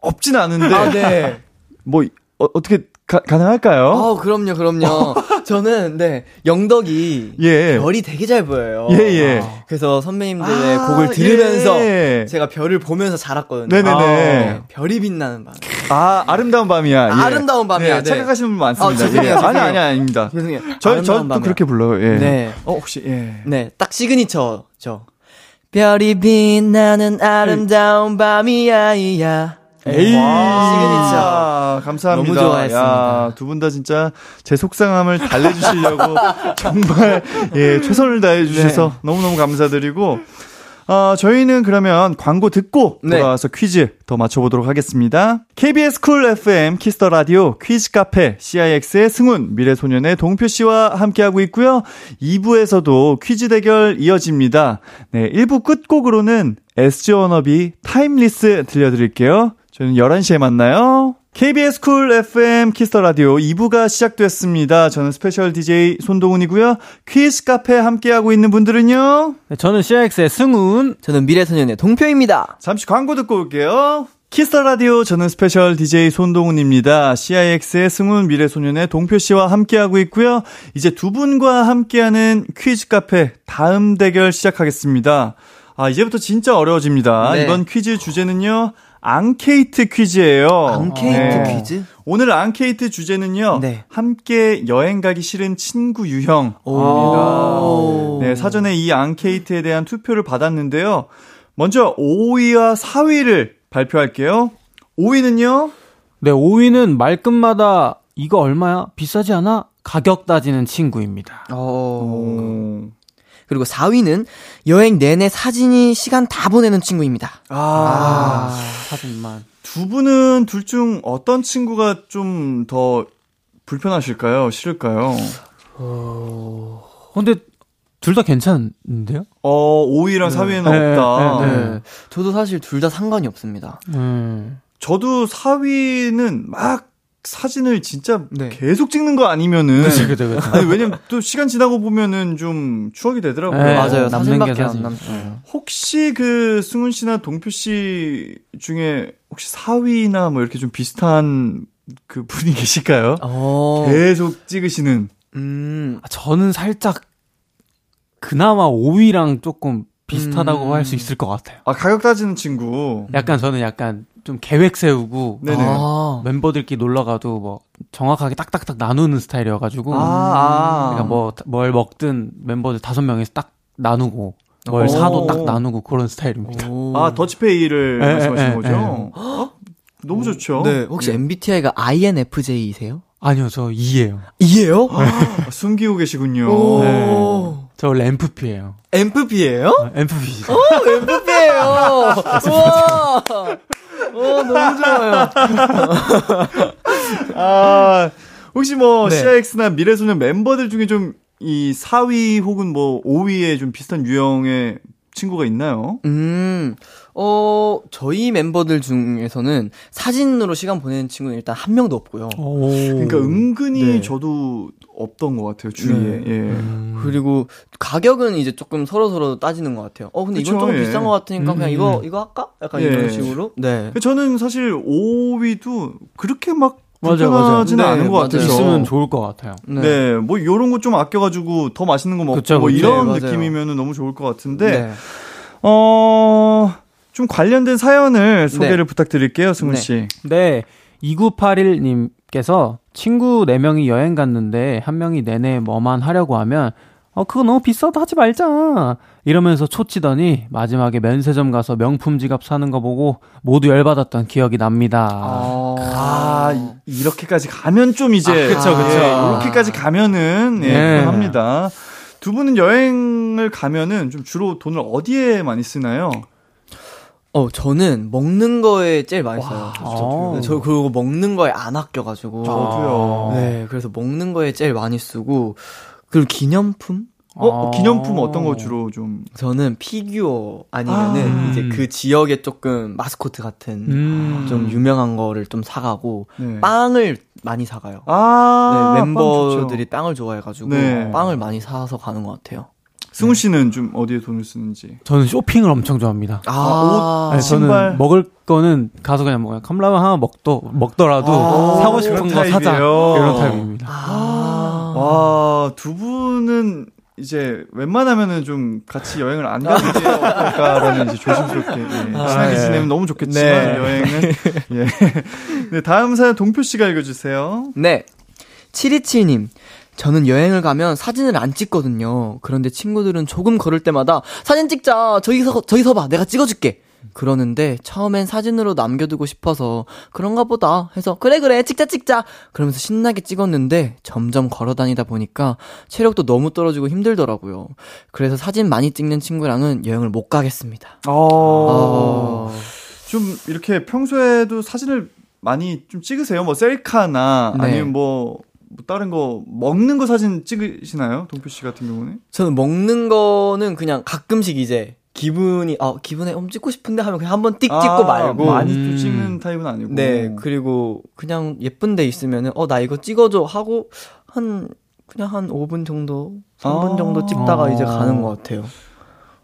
없진 않은데 아, 네. 뭐 어, 어떻게 가, 가능할까요? 어, 그럼요, 그럼요. 저는, 네, 영덕이 예. 별이 되게 잘 보여요. 예, 예. 그래서 선배님들의 아, 곡을 들으면서 예. 제가 별을 보면서 자랐거든요. 네네네. 네, 별이 빛나는 밤. 아, 아름다운 밤이야. 예. 아름다운 밤이야, 네, 네. 착각하시는 분 많습니다. 아, 죄송해요, 예. 아니, 죄송해요. 아니, 아닙니다. 죄송해요. 저, 저도. 그렇게 불러요. 예. 네. 어, 혹시, 예. 네, 딱 시그니처죠. 별이 빛나는 아름다운 밤이야, 이야. 에이. 시그니처. 아, 감사합니다. 너무 좋아했습니다. 두 분 다 진짜 제 속상함을 달래주시려고 정말, 예, 최선을 다해 주셔서 네. 너무너무 감사드리고, 어, 저희는 그러면 광고 듣고 네. 돌아와서 퀴즈 더 맞춰보도록 하겠습니다. KBS 쿨 FM 키스 더 라디오 퀴즈 카페 CIX의 승훈 미래소년의 동표 씨와 함께하고 있고요. 2부에서도 퀴즈 대결 이어집니다. 네, 1부 끝곡으로는 SG 워너비 Timeless 들려드릴게요. 저는 11시에 만나요. KBS 쿨 FM 키스 더 라디오 2부가 시작됐습니다. 저는 스페셜 DJ 손동운이고요. 퀴즈 카페 함께하고 있는 분들은요. 네, 저는 CIX의 승훈. 저는 미래소년의 동표입니다. 잠시 광고 듣고 올게요. 키스 더 라디오 저는 스페셜 DJ 손동운입니다. CIX의 승훈 미래소년의 동표 씨와 함께하고 있고요. 이제 두 분과 함께하는 퀴즈 카페 다음 대결 시작하겠습니다. 아, 이제부터 진짜 어려워집니다. 네. 이번 퀴즈 주제는요. 앙케이트 퀴즈예요. 앙케이트 네. 퀴즈? 오늘 앙케이트 주제는요. 네. 함께 여행 가기 싫은 친구 유형. 오. 네, 사전에 이 앙케이트에 대한 투표를 받았는데요. 먼저 5위와 4위를 발표할게요. 5위는요? 네, 5위는 말끝마다 이거 얼마야? 비싸지 않아? 가격 따지는 친구입니다. 어. 그리고 4위는 여행 내내 사진이 시간 다 보내는 친구입니다. 아, 사진만. 두 분은 둘 중 어떤 친구가 좀 더 불편하실까요? 싫을까요? 근데 둘 다 괜찮은데요? 어, 5위랑 4위에는 네, 없다. 네, 네. 저도 사실 둘 다 상관이 없습니다. 음. 저도 4위는 막 사진을 진짜 네. 계속 찍는 거 아니면은 그쵸, 그쵸, 그쵸. 아니 왜냐면 또 시간 지나고 보면은 좀 추억이 되더라고요. 네, 맞아요. 남는 게 사진밖에 안. 남죠. 혹시 그 승훈 씨나 동표 씨 중에 혹시 4위나 뭐 이렇게 좀 비슷한 그 분이 계실까요? 어. 계속 찍으시는. 음. 아, 저는 살짝 그나마 5위랑 조금 비슷하다고 음. 할수 있을 것 같아요. 아 가격 따지는 친구. 약간 저는 약간 좀 계획 세우고 네네. 아. 멤버들끼리 놀러 가도 뭐 정확하게 딱딱딱 나누는 스타일이어가지고 아, 아. 그러니까 뭐 뭘 먹든 멤버들 다섯 명이서 딱 나누고 뭘 오. 사도 딱 나누고 그런 스타일입니다. 오. 아 더치페이를 에, 말씀하시는 에, 거죠? 어? 너무 좋죠. 네. 혹시 MBTI가 INFJ이세요? 아니요, 저 2예요. 이에요? 아, 숨기고 계시군요. 오. 네. 저 원래 MFP예요. MFP예요? MFP. MFP예요. 우와. 어, 너무 좋아요. 아, 혹시 뭐 네. CIX나 미래소년 멤버들 중에 좀 이 4위 혹은 뭐 5위에 좀 비슷한 유형의 친구가 있나요? 음, 어, 저희 멤버들 중에서는 사진으로 시간 보내는 친구는 일단 한 명도 없고요. 오. 그러니까 은근히 네. 저도 없던 것 같아요 주위에. 네. 예. 그리고 가격은 이제 조금 서로 서로 따지는 것 같아요. 어, 근데 이건 그쵸, 좀 예. 비싼 것 같으니까 그냥 음. 이거 이거 할까? 약간 예. 이런 식으로. 네. 저는 사실 5위도 그렇게 막. 불편하지는 네, 않은 것 맞아요. 같아서. 있으면 좋을 것 같아요. 네. 뭐 요런 거 좀 아껴가지고 더 맛있는 거 먹고 그쵸, 뭐. 이런 네. 느낌이면 너무 좋을 것 같은데 네. 어. 좀 관련된 사연을 소개를 네. 부탁드릴게요, 승훈 네. 씨. 네. 2981님께서 친구 4명이 여행 갔는데 한 명이 내내 뭐만 하려고 하면 어, 그거 너무 비싸다 하지 말자. 이러면서 초치더니 마지막에 면세점 가서 명품 지갑 사는 거 보고 모두 열받았던 기억이 납니다. 아, 이- 이렇게까지 가면 좀 이제. 아, 그쵸, 그쵸. 예, 이렇게까지 가면은, 예, 네. 합니다. 두 분은 여행을 가면은 좀 주로 돈을 어디에 많이 쓰나요? 어, 저는 먹는 거에 제일 많이 와, 써요. 어. 네, 저 그리고 먹는 거에 안 아껴가지고. 저도요. 네, 그래서 먹는 거에 제일 많이 쓰고 그리고 기념품? 어, 아. 기념품 어떤 거 주로 좀. 저는 피규어 아니면은 아. 이제 그 지역에 조금 마스코트 같은 음. 좀 유명한 거를 좀 사가고 네. 빵을 많이 사가요. 아, 네, 빵 멤버들이 좋죠. 빵을 좋아해가지고 네. 빵을 많이 사서 가는 것 같아요. 승우 씨는 좀 어디에 돈을 쓰는지. 저는 쇼핑을 엄청 좋아합니다. 아, 네, 신발. 저는 먹을 거는 가서 그냥 뭐 컵라면 하나 먹도 먹더라도 아, 사고 싶은 거 사자 타입이에요. 이런 타입입니다. 아. 와, 두 분은 이제 웬만하면은 좀 같이 여행을 안 가는 게 어떨까라는 이제 조심스럽게 예. 친하게 예. 지내면 너무 좋겠지만 네. 여행은 예. 네, 다음 사연 동표 씨가 읽어주세요. 네. 727님. 저는 여행을 가면 사진을 안 찍거든요. 그런데 친구들은 조금 걸을 때마다 사진 찍자. 저기 서, 저기 서 봐. 내가 찍어줄게. 그러는데 처음엔 사진으로 남겨두고 싶어서 그런가 보다 해서 그래 그래 찍자 찍자 그러면서 신나게 찍었는데 점점 걸어 다니다 보니까 체력도 너무 떨어지고 힘들더라고요. 그래서 사진 많이 찍는 친구랑은 여행을 못 가겠습니다. 어, 어. 좀 이렇게 평소에도 사진을 많이 좀 찍으세요? 뭐 셀카나 네. 아니면 뭐, 뭐 다른 거 먹는 거 사진 찍으시나요? 동표 씨 같은 경우는? 저는 먹는 거는 그냥 가끔씩 이제 기분이 어 기분에 엄 찍고 싶은데 하면 그냥 한번 띡 찍고 아, 말고 많이 또 음. 찍는 타입은 아니고. 네 그리고 그냥 예쁜 데 있으면은 어 나 이거 찍어줘 하고 한 그냥 한 5분 정도 3분 아. 정도 찍다가 이제 아. 가는 것 같아요.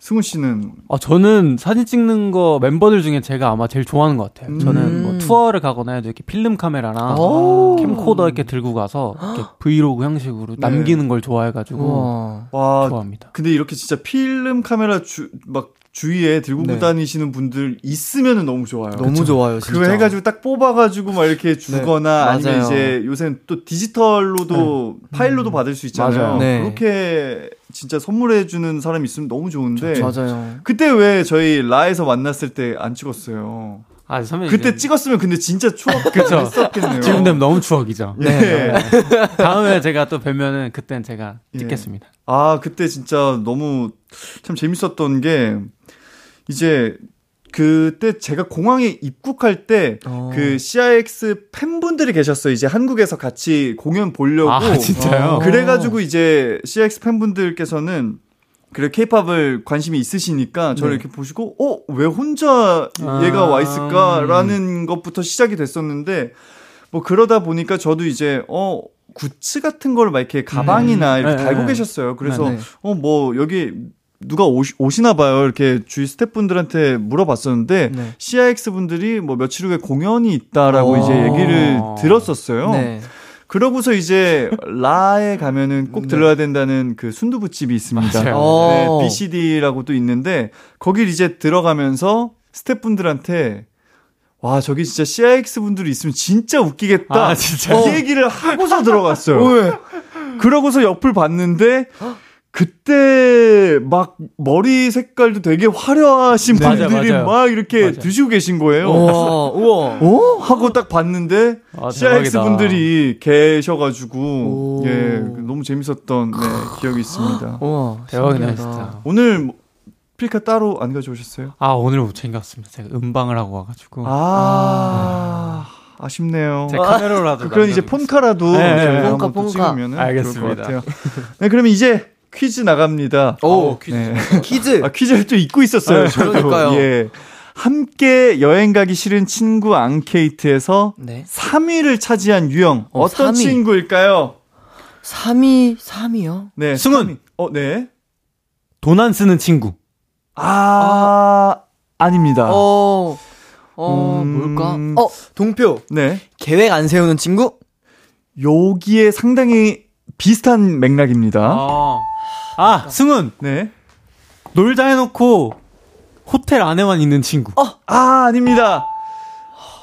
승우 씨는 아, 저는 사진 찍는 거 멤버들 중에 제가 아마 제일 좋아하는 것 같아요. 저는 음. 뭐 투어를 가거나 해도 이렇게 필름 카메라나 오. 캠코더 이렇게 들고 가서 이렇게 브이로그 형식으로 남기는 걸 좋아해가지고. 와 좋아합니다. 근데 이렇게 진짜 필름 카메라 주 막 주위에 들고 네. 다니시는 분들 있으면은 너무 좋아요. 너무 좋아요 진짜. 그거 해가지고 딱 뽑아가지고 막 이렇게 주거나 아니면 맞아요. 이제 요새는 또 디지털로도 파일로도 받을 수 있잖아요. 맞아요. 네. 그렇게 진짜 선물해 주는 사람 있으면 너무 좋은데. 맞아요. 그때 왜 저희 라에서 만났을 때 안 찍었어요? 아, 선배님. 그때 찍었으면 근데 진짜 추억 그쵸. 했었겠네요. 지금 되면 너무 추억이죠. 네. 다음에 제가 또 뵈면은 그땐 제가 예. 찍겠습니다. 아, 그때 진짜 너무 참 재밌었던 게 이제 그때 제가 공항에 입국할 때그 어. CIX 팬분들이 계셨어요. 이제 한국에서 같이 공연 보려고. 아, 진짜요? 어, 그래가지고 이제 CIX 팬분들께서는 그래 케이팝을 관심이 있으시니까 저를 네. 이렇게 보시고 어 왜 혼자 얘가 아, 와 있을까라는 것부터 시작이 됐었는데 뭐 그러다 보니까 저도 이제 어 굿즈 같은 걸 막 이렇게 가방이나 이렇게 네, 달고 네. 계셨어요. 그래서 네, 네. 어뭐 여기 누가 오시, 오시나 봐요. 이렇게 주위 스태프분들한테 물어봤었는데 네. CIX 분들이 뭐 며칠 후에 공연이 있다라고 어. 이제 얘기를 들었었어요. 네. 그러고서 이제 라에 가면은 꼭 네. 들러야 된다는 그 순두부집이 있습니다. 네, 어. BCD라고 또 있는데 거길 이제 들어가면서 스태프분들한테 와 저기 진짜 CIX 분들이 있으면 진짜 웃기겠다. 아, 진짜? 이 얘기를 하고서 들어갔어요. 왜? 그러고서 옆을 봤는데 그때 막 머리 색깔도 되게 화려하신 네. 분들이 맞아요. 막 이렇게 맞아요. 드시고 계신 거예요. 우와. 우와. 어? 하고 딱 봤는데 아, CIX. 분들이 계셔가지고 오. 예 너무 재밌었던 네, 기억이 있습니다. 우와. 대박이네. 진짜. 오늘 뭐 필카 따로 안 가져오셨어요? 아, 오늘 못 챙겼습니다. 제가 음방을 하고 와가지고. 아 아쉽네요. 제 카메라라도. 그럼 이제 폰카라도 네, 네, 네. 폰카, 또 폰카. 찍으면 알겠습니다. 같아요. 네 그러면 이제 퀴즈 나갑니다. 오, 네. 퀴즈. 아, 퀴즈를 또 잊고 있었어요. 저도. 그러니까요. 예. 함께 여행 가기 싫은 친구 앙케이트에서 네. 3위를 차지한 유형 어, 어떤 3위. 친구일까요? 3위, 3위요? 네, 승은! 3위. 어, 네. 돈 안 쓰는 친구. 아, 아 닙니다. 어, 어, 음. 뭘까? 어, 동표. 네. 계획 안 세우는 친구? 여기에 상당히 비슷한 맥락입니다. 아, 아 승은! 네. 놀자 해놓고 호텔 안에만 있는 친구. 아, 아닙니다.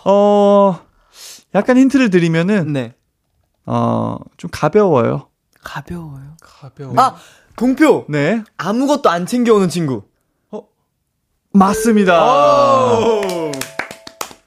어, 약간 힌트를 드리면은, 네. 어, 좀 가벼워요. 가벼워요. 가벼워. 아, 동표. 네. 아무것도 안 챙겨오는 친구. 맞습니다.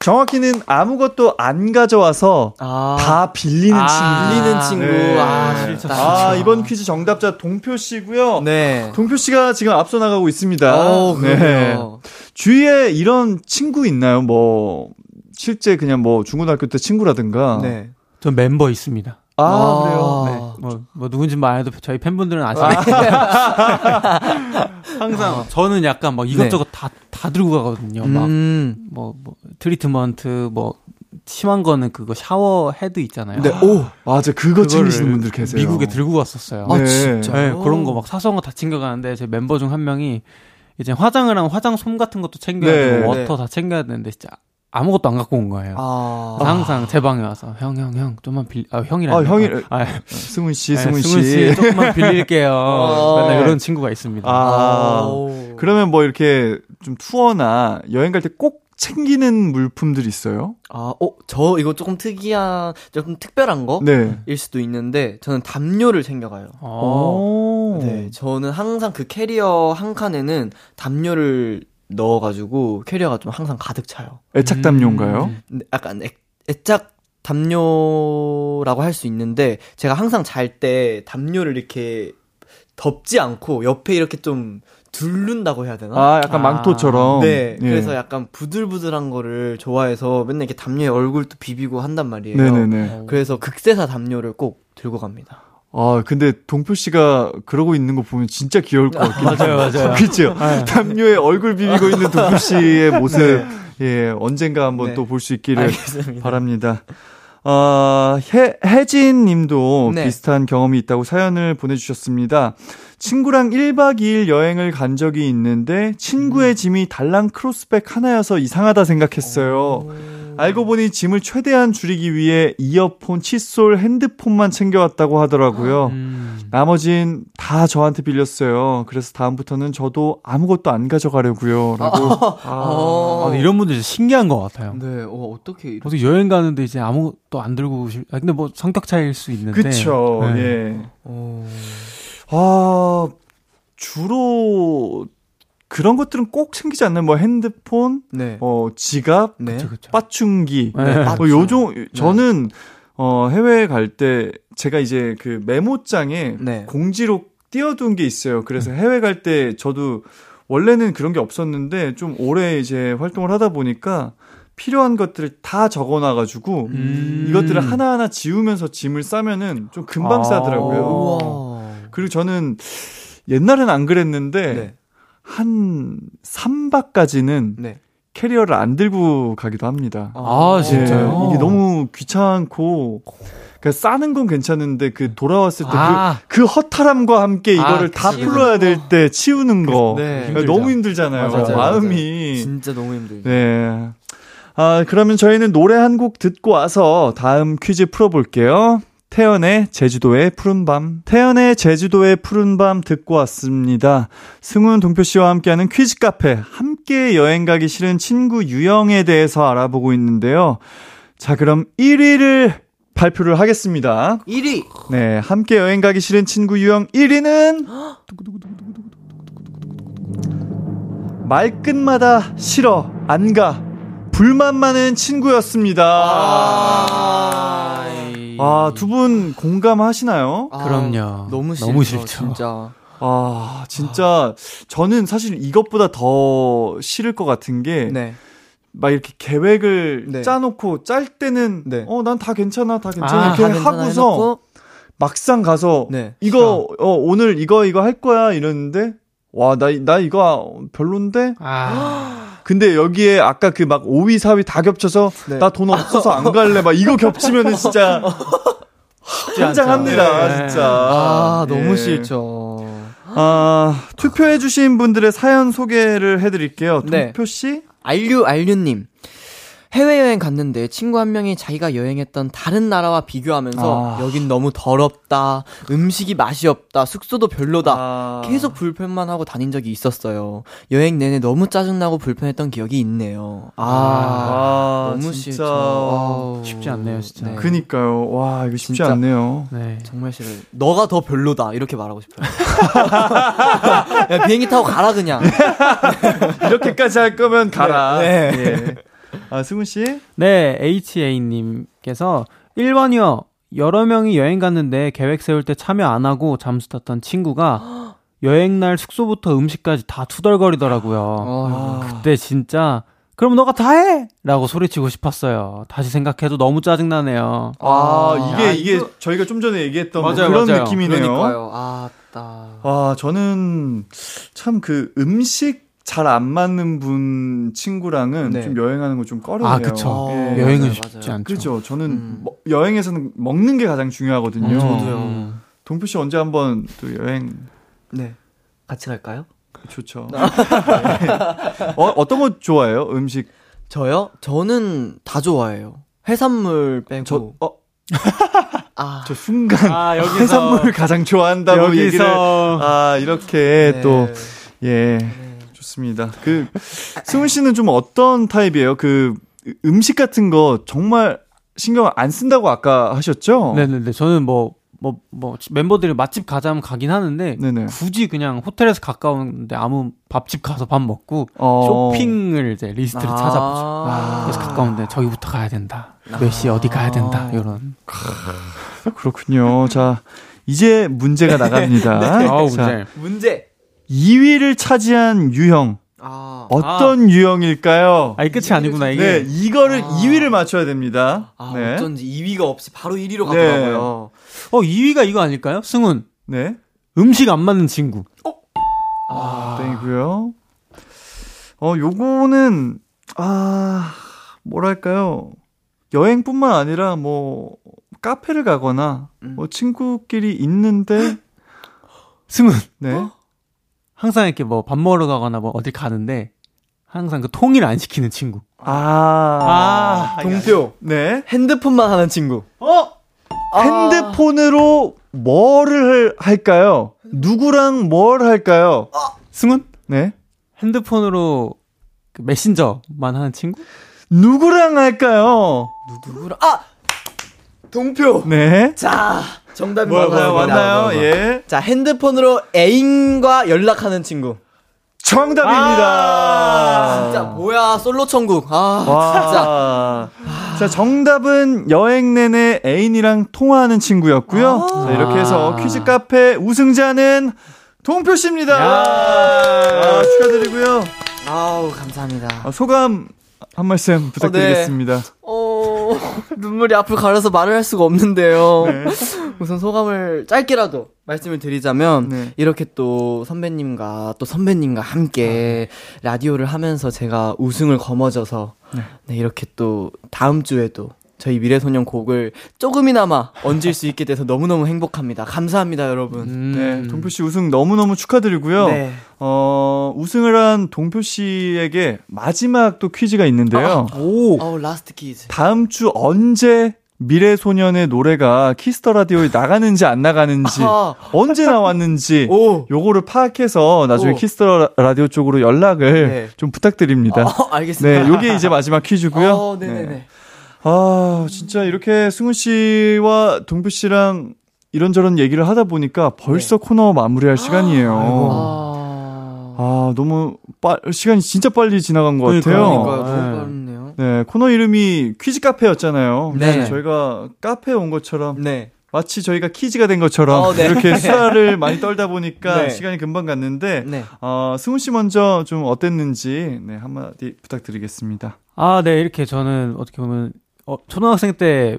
정확히는 아무것도 안 가져와서 아, 다 빌리는 아, 친구. 빌리는 친구. 네. 아, 진짜. 아, 이번 퀴즈 정답자 동표 씨고요. 네. 동표 씨가 지금 앞서 나가고 있습니다. 어, 네. 그래요. 주위에 이런 친구 있나요? 뭐 실제 그냥 뭐 중고등학교 때 친구라든가. 네. 전 멤버 있습니다. 아, 아. 그래요. 네. 뭐, 뭐 누군지 말안 해도 저희 팬분들은 아시겠죠. 항상 저는 약간 막 이것저것 다, 다 들고 가거든요. 막, 음. 뭐, 뭐, 트리트먼트, 뭐, 심한 거는 그거 샤워 헤드 있잖아요. 네, 오. 맞아, 그거 챙기시는 분들 계세요. 미국에 들고 갔었어요. 아, 네. 진짜. 네, 그런 거 막 사소한 거 다 챙겨가는데 제 멤버 중 한 명이 이제 화장을 하면 화장솜 같은 것도 챙겨야 네. 되고 water 네. 다 챙겨야 되는데 진짜 아무것도 안 갖고 온 거예요. 아. 항상 제 방에 와서 형 형 형 좀만 빌 아, 형이라 아, 형이- 아, 승훈 씨, 네, 승훈 승훈 씨. 씨 조금만 빌릴게요. 어. 맨날 이런 친구가 있습니다. 아, 오. 그러면 뭐 이렇게 좀 투어나 여행 갈 때 꼭 챙기는 물품들 있어요? 아, 어, 저 이거 조금 특이한, 조금 특별한 거? 네. 일 수도 있는데, 저는 담요를 챙겨가요. 어. 오. 네, 저는 항상 그 캐리어 한 칸에는 담요를 넣어가지고 캐리어가 좀 항상 가득 차요. 애착 담요인가요? 음. 근데 약간 애, 애착 담요라고 할 수 있는데 제가 항상 잘 때 담요를 이렇게 덮지 않고 옆에 이렇게 좀 둘른다고 해야 되나? 아, 약간 아. 망토처럼. 네, 예. 그래서 약간 부들부들한 거를 좋아해서 맨날 이렇게 담요에 얼굴도 비비고 한단 말이에요. 네네네. 그래서 극세사 담요를 꼭 들고 갑니다. 아, 근데 동표 씨가 그러고 있는 거 보면 진짜 귀여울 것 같긴 해요. 맞아요, 맞아요. 그렇죠. 담요에 얼굴 비비고 있는 동표 씨의 모습, 예, 언젠가 한번 네. 또볼 수 있기를 알겠습니다. 바랍니다. 어, 해, 혜진 님도 네. 비슷한 경험이 있다고 사연을 보내주셨습니다. 친구랑 1박 2일 여행을 간 적이 있는데 음. 친구의 짐이 달랑 크로스백 하나여서 이상하다 생각했어요. 알고 보니 짐을 최대한 줄이기 위해 이어폰, 칫솔, 핸드폰만 챙겨왔다고 하더라고요. 음. 나머진 다 저한테 빌렸어요. 그래서 다음부터는 저도 아무것도 안 가져가려고요. 라고. 어. 아, 근데 이런 분들 진짜 신기한 것 같아요. 네, 어, 어떻게. 어떻게 여행 가는데 이제 아무것도 안 들고 오실, 아, 근데 뭐 성격 차이일 수 있는데. 그쵸. 네. 예. 어... 아, 주로 그런 것들은 꼭 챙기지 않나요? 뭐 핸드폰, 네. 어, 지갑, 네. 그쵸, 그쵸. 빠충기. 네. 뭐 요종, 저는, 어, 해외에 갈 때 제가 이제 그 메모장에 네. 공지로 띄워둔 게 있어요. 그래서 해외 갈 때 저도 원래는 그런 게 없었는데 좀 오래 이제 활동을 하다 보니까 필요한 것들을 다 적어놔가지고 음. 이것들을 하나하나 지우면서 짐을 싸면은 좀 금방 아. 싸더라고요. 우와. 그리고 저는 옛날엔 안 그랬는데 네. 한 3박까지는 네. 캐리어를 안 들고 가기도 합니다. 아, 진짜요? 예, 이게 너무 귀찮고 그러니까 싸는 건 괜찮은데 그 돌아왔을 때그 아. 그 허탈함과 함께 아, 이거를 다 그치. 풀어야 될 때 치우는 거 네. 그러니까 너무 힘들잖아요. 맞아요, 마음이. 진짜 너무 힘들죠. 네. 아, 그러면 저희는 노래 한 곡 듣고 와서 다음 퀴즈 풀어볼게요. 태연의 제주도의 푸른 밤. 태연의 제주도의 푸른 밤 듣고 왔습니다. 승훈 동표 씨와 함께하는 퀴즈 카페. 함께 여행 가기 싫은 친구 유형에 대해서 알아보고 있는데요. 자, 그럼 1위를 발표를 하겠습니다. 1위. 네, 함께 여행 가기 싫은 친구 유형 1위는 말끝마다 싫어 안 가. 불만 많은 친구였습니다. 아, 아, 두 분 공감하시나요? 아, 그럼요. 너무 싫죠. 너무 싫죠. 진짜. 아, 진짜 저는 사실 이것보다 더 싫을 것 같은 게막 네. 이렇게 계획을 네. 짜놓고 짤 때는 네. 어난 다 괜찮아 다 괜찮아 아, 이렇게 다 괜찮아 하고서 해놓고, 막상 가서 네. 이거 어 오늘 이거 이거 할 거야 이러는데 와 나나 이거 별론데 아. 근데 여기에 아까 그 막 5위 4위 다 겹쳐서 네. 나돈 없어서 안 갈래 막 이거 겹치면은 진짜 환장합니다 네. 진짜 아, 너무 예. 싫죠. 아 투표해주신 분들의 사연 소개를 해드릴게요 네. 투표 씨 알류 알류님 해외여행 갔는데 친구 한 명이 자기가 여행했던 다른 나라와 비교하면서 아. 여긴 너무 더럽다 음식이 맛이 없다 숙소도 별로다 아. 계속 불편만 하고 다닌 적이 있었어요 여행 내내 너무 짜증나고 불편했던 기억이 있네요 아, 아, 너무 진짜. 아우. 쉽지 않네요, 진짜. 네. 그니까요 와 이거 쉽지 진짜. 않네요 네. 정말 싫어요 너가 더 별로다 이렇게 말하고 싶어요 야, 비행기 타고 가라 그냥 이렇게까지 할 거면 가라 네. 예. 아 승훈 씨 네, HA님께서 1번이요. 여러 명이 여행 갔는데 계획 세울 때 참여 안 하고 잠수 탔던 친구가 여행 날 숙소부터 음식까지 다 투덜거리더라고요. 어, 그때 진짜 그럼 너가 다 해! 라고 소리치고 싶었어요. 다시 생각해도 너무 짜증나네요. 아, 이게 아, 이게 이거- 저희가 좀 전에 얘기했던 뭐 맞아요, 그런 맞아요. 느낌이네요. 그러니까요 아 따 아, 저는 참 그 음식 잘 안 맞는 분 친구랑은 네. 좀 여행하는 거 좀 꺼려해요. 아, 그쵸. 어, 예. 여행은 맞아요, 쉽지 맞아요. 않죠. 그죠. 저는 음. 뭐- 여행에서는 먹는 게 가장 중요하거든요. 음, 저도요. 음. 동표 씨 언제 한번 또 여행 네. 같이 갈까요? 좋죠. 네. 어, 어떤 거 좋아해요? 음식 저요? 저는 다 좋아해요. 해산물 빼고. 저 어, 아, 저 순간 아, 여기서 해산물을 가장 좋아한다고 여기서 얘기를 아 이렇게 네. 또 예. 좋습니다. 그 승훈 씨는 좀 어떤 타입이에요? 그 음식 같은 거 정말 신경 안 쓴다고 아까 하셨죠? 네네네. 저는 뭐, 뭐, 뭐, 멤버들이 맛집 가자면 가긴 하는데, 네네. 굳이 그냥 호텔에서 가까운데 아무 밥집 가서 밥 먹고, 어. 쇼핑을 이제 리스트를 아. 찾아보죠. 그래서 가까운데 저기부터 가야 된다. 몇 시에 어디 가야 된다. 이런. 그렇군요. 자, 이제 문제가 나갑니다. 아우, 자, 문제. 문제. 2위를 차지한 유형 아, 어떤 유형일까요? 아, 이 끝이 아니구나, 이게. 네, 이거를 아. 2위를 맞춰야 됩니다. 아 네. 어쩐지 2위가 없이 바로 1위로 네. 가더라고요. 어, 2위가 이거 아닐까요? 승훈. 네. 음식 안 맞는 친구. 아, 땡이고요. 어, 요거는 아, 뭐랄까요? 여행뿐만 아니라 뭐 카페를 가거나 음. 뭐 친구끼리 있는데 승훈. 네. 항상 이렇게 뭐 밥 먹으러 가거나 뭐 어디 가는데, 항상 그 통일 안 시키는 친구. 아, 동표. 네. 핸드폰만 하는 친구. 어? 핸드폰으로 뭐를 할까요? 누구랑 뭘 할까요? 승훈? 네. 핸드폰으로 그 메신저만 하는 친구? 누구랑 할까요? 누구랑 아 동표. 네. 자 정답이 뭐요, 나왔습니다. 맞나요? 예. 자 핸드폰으로 애인과 연락하는 친구. 정답입니다. 진짜 뭐야 솔로 천국. 아 진짜. 와. 자, 정답은 여행 내내 애인이랑 통화하는 친구였고요. 자, 이렇게 해서 퀴즈 카페 우승자는 동표 씨입니다. 아, 축하드리고요. 아우 감사합니다. 아, 소감 한 말씀 부탁드리겠습니다. 어 눈물이 앞을 가려서 말을 할 수가 없는데요. 네. 우선 소감을 짧게라도 말씀을 드리자면 네. 이렇게 또 선배님과 또 선배님과 함께 라디오를 하면서 제가 우승을 거머져서 네, 이렇게 또 다음 주에도 저희 미래소년 곡을 조금이나마 얹을 수 있게 돼서 너무너무 행복합니다. 감사합니다, 여러분. 음. 네, 동표 씨 우승 너무너무 축하드리고요. 네. 어, 우승을 한 동표 씨에게 마지막 또 퀴즈가 있는데요. 오. 어우, last 퀴즈. 다음 주 언제 미래소년의 노래가 키스 더 라디오에 나가는지 안 나가는지 아. 언제 나왔는지 오. 요거를 파악해서 나중에 오. 키스 더 라디오 쪽으로 연락을 네. 좀 부탁드립니다. 어, 알겠습니다. 네, 요게 이제 마지막 퀴즈고요. 어, 네네네. 네. 아, 진짜 이렇게 승우 씨와 동표 씨랑 이런저런 얘기를 하다 보니까 벌써 코너 마무리할 시간이에요. 아. 아, 너무 빠, 시간이 진짜 빨리 지나간 것 같아요. 그러니까요. 네. 네, 코너 이름이 퀴즈 카페였잖아요. 네. 그래서 저희가 카페에 온 것처럼 네. 마치 저희가 퀴즈가 된 것처럼 어, 네. 이렇게 수다를 많이 떨다 보니까 네. 시간이 금방 갔는데 네. 어, 승우 씨 먼저 좀 어땠는지 네, 한마디 부탁드리겠습니다. 아, 네, 이렇게 저는 어떻게 보면, 어, 초등학생 때,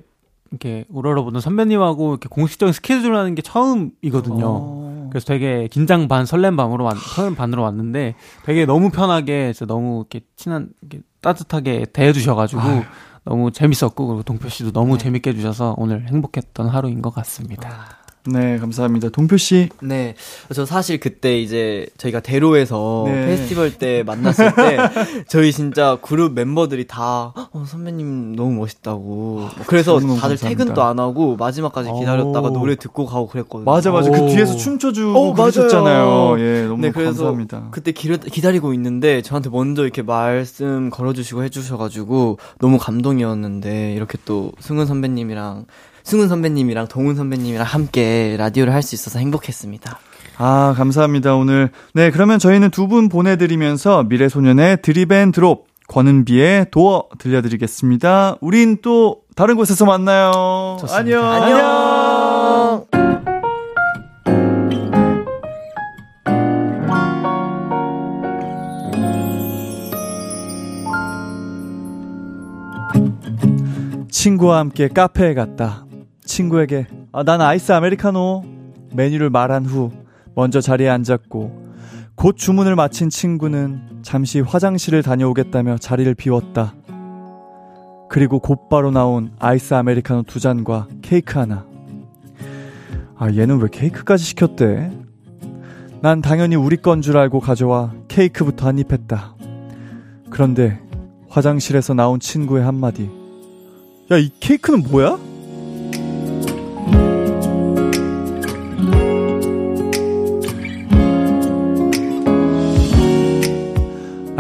이렇게 우러러 보던 선배님하고 이렇게 공식적인 스케줄을 하는 게 처음이거든요. 어. 그래서 되게 긴장 반 설렘 반으로 왔, 설렘 반으로 왔는데 되게 너무 편하게 진짜 너무 이렇게 친한 이렇게 따뜻하게 대해주셔가지고 너무 재밌었고 그리고 동표 씨도 너무 재밌게 해주셔서 오늘 행복했던 하루인 것 같습니다. 네, 감사합니다. 동표 씨. 네. 저 사실 그때 이제 저희가 대로에서 네. 페스티벌 때 만났을 때 저희 진짜 그룹 멤버들이 다 어, 선배님 너무 멋있다고. 뭐 그래서 다들 감사합니다. 퇴근도 안 하고 마지막까지 기다렸다가 오. 노래 듣고 가고 그랬거든요. 맞아, 맞아. 그 오. 뒤에서 춤춰 주고 어, 그러셨잖아요. 예, 너무 네, 감사합니다. 그때 기다, 기다리고 있는데 저한테 먼저 이렇게 말씀 걸어 주시고 해 주셔 가지고 너무 감동이었는데 이렇게 또 승훈 선배님이랑 승훈 선배님이랑 동훈 선배님이랑 함께 라디오를 할 수 있어서 행복했습니다. 아, 감사합니다. 오늘. 네, 그러면 저희는 두 분 보내드리면서 미래소년의 드립앤 드롭, 권은비의 도어 들려드리겠습니다. 우린 또 다른 곳에서 만나요. 좋습니다. 안녕. 안녕. 친구와 함께 카페에 갔다. 친구에게, 아, 난 아이스 아메리카노. 메뉴를 말한 후, 먼저 자리에 앉았고, 곧 주문을 마친 친구는 잠시 화장실을 다녀오겠다며 자리를 비웠다. 그리고 곧바로 나온 아이스 아메리카노 두 잔과 케이크 하나. 아, 얘는 왜 케이크까지 시켰대? 난 당연히 우리 건 줄 알고 가져와 케이크부터 한 입 했다. 그런데 화장실에서 나온 친구의 한마디. 야, 이 케이크는 뭐야?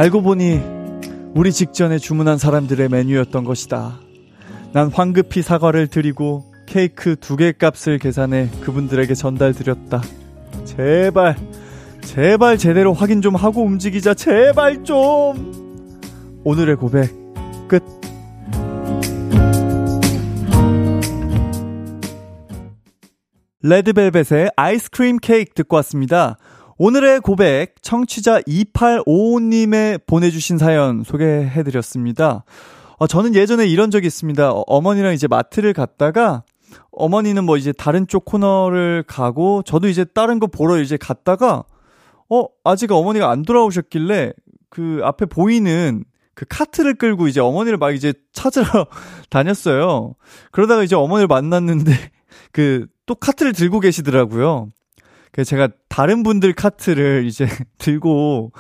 알고 보니 우리 직전에 주문한 사람들의 메뉴였던 것이다. 난 황급히 사과를 드리고 케이크 두 개 값을 계산해 그분들에게 전달드렸다. 제발, 제발 제대로 확인 좀 하고 움직이자. 제발 좀! 오늘의 고백, 끝. 레드벨벳의 아이스크림 케이크 듣고 왔습니다. 오늘의 고백, 청취자 2855님의 보내주신 사연 소개해드렸습니다. 어, 저는 예전에 이런 적이 있습니다. 어, 어머니랑 이제 마트를 갔다가, 어머니는 뭐 이제 다른 쪽 코너를 가고, 저도 이제 다른 거 보러 이제 갔다가, 어, 아직 어머니가 안 돌아오셨길래, 그 앞에 보이는 그 카트를 끌고 이제 어머니를 막 이제 찾으러 다녔어요. 그러다가 이제 어머니를 만났는데, 그, 또 카트를 들고 계시더라고요. 그래서 제가 다른 분들 카트를 이제 들고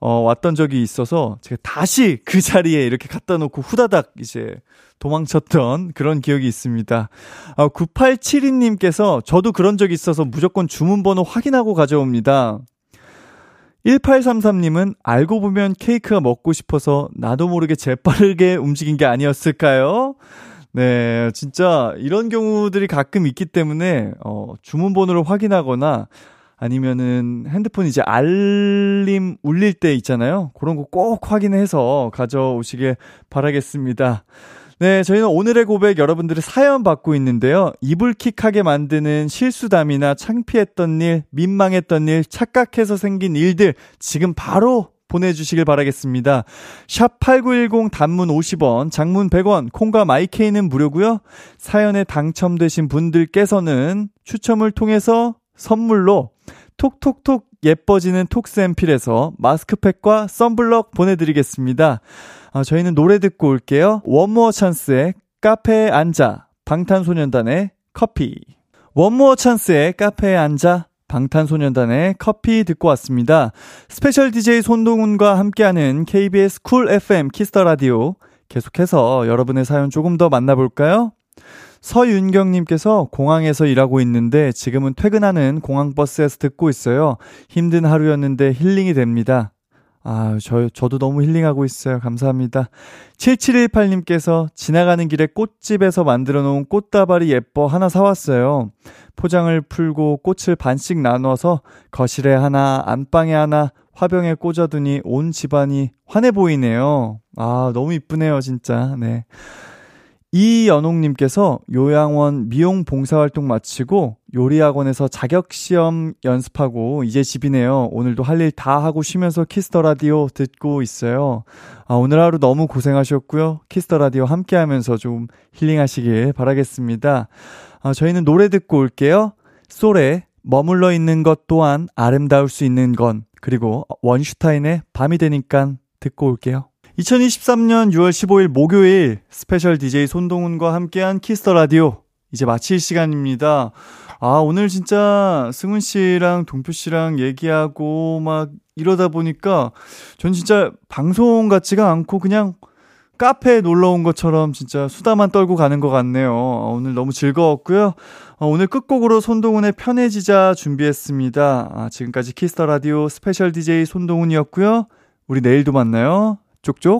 어, 왔던 적이 있어서 제가 다시 그 자리에 이렇게 갖다 놓고 후다닥 이제 도망쳤던 그런 기억이 있습니다. 아, 9872님께서 저도 그런 적이 있어서 무조건 주문번호 확인하고 가져옵니다. 1833님은 알고 보면 케이크가 먹고 싶어서 나도 모르게 재빠르게 움직인 게 아니었을까요? 네, 진짜 이런 경우들이 가끔 있기 때문에 어, 주문번호를 확인하거나 아니면은 핸드폰 이제 알림 울릴 때 있잖아요. 그런 거 꼭 확인해서 가져오시길 바라겠습니다. 네, 저희는 오늘의 고백 여러분들의 사연 받고 있는데요. 이불킥하게 만드는 실수담이나 창피했던 일, 민망했던 일, 착각해서 생긴 일들 지금 바로 보내주시길 바라겠습니다. 샵 8910 단문 50원, 장문 100원, 콩과 마이케이는 무료고요. 사연에 당첨되신 분들께서는 추첨을 통해서 선물로 톡톡톡 예뻐지는 톡스앰필에서 마스크팩과 썬블럭 보내드리겠습니다. 아, 저희는 노래 듣고 올게요. 원모어 찬스의 카페에 앉아, 방탄소년단의 커피. 원모어 찬스의 카페에 앉아, 방탄소년단의 커피 듣고 왔습니다. special DJ 손동운과 함께하는 KBS Cool FM 키스 더 라디오. 계속해서 여러분의 사연 조금 더 만나볼까요? 서윤경님께서 공항에서 일하고 있는데 지금은 퇴근하는 공항버스에서 듣고 있어요. 힘든 하루였는데 힐링이 됩니다. 아, 저, 저도 너무 힐링하고 있어요. 감사합니다. 7718님께서 지나가는 길에 꽃집에서 만들어 놓은 꽃다발이 예뻐 하나 사왔어요. 포장을 풀고 꽃을 반씩 나눠서 거실에 하나, 안방에 하나, 화병에 꽂아두니 온 집안이 환해 보이네요. 아, 너무 이쁘네요, 진짜. 네. 이연옥님께서 요양원 미용 봉사활동 마치고 요리학원에서 자격시험 연습하고 이제 집이네요. 오늘도 할 일 다 하고 쉬면서 키스 더 라디오 듣고 있어요. 아, 오늘 하루 너무 고생하셨고요. 키스 더 라디오 함께 하면서 좀 힐링하시길 바라겠습니다. 아, 저희는 노래 듣고 올게요. 쏠의 머물러 있는 것 또한 아름다울 수 있는 건 그리고 원슈타인의 밤이 되니까 듣고 올게요. 2023년 6월 15일 목요일 special DJ 손동운과 함께한 키스 더 라디오 이제 마칠 시간입니다. 아, 오늘 진짜 승훈 씨랑 동표 씨랑 얘기하고 막 이러다 보니까 전 진짜 방송 같지가 않고 그냥 카페에 놀러 온 것처럼 진짜 수다만 떨고 가는 것 같네요. 오늘 너무 즐거웠고요. 어, 오늘 끝곡으로 손동운의 편해지자 준비했습니다. 아, 지금까지 키스 더 라디오 special DJ 손동운이었고요. 우리 내일도 만나요. 쪽쪽.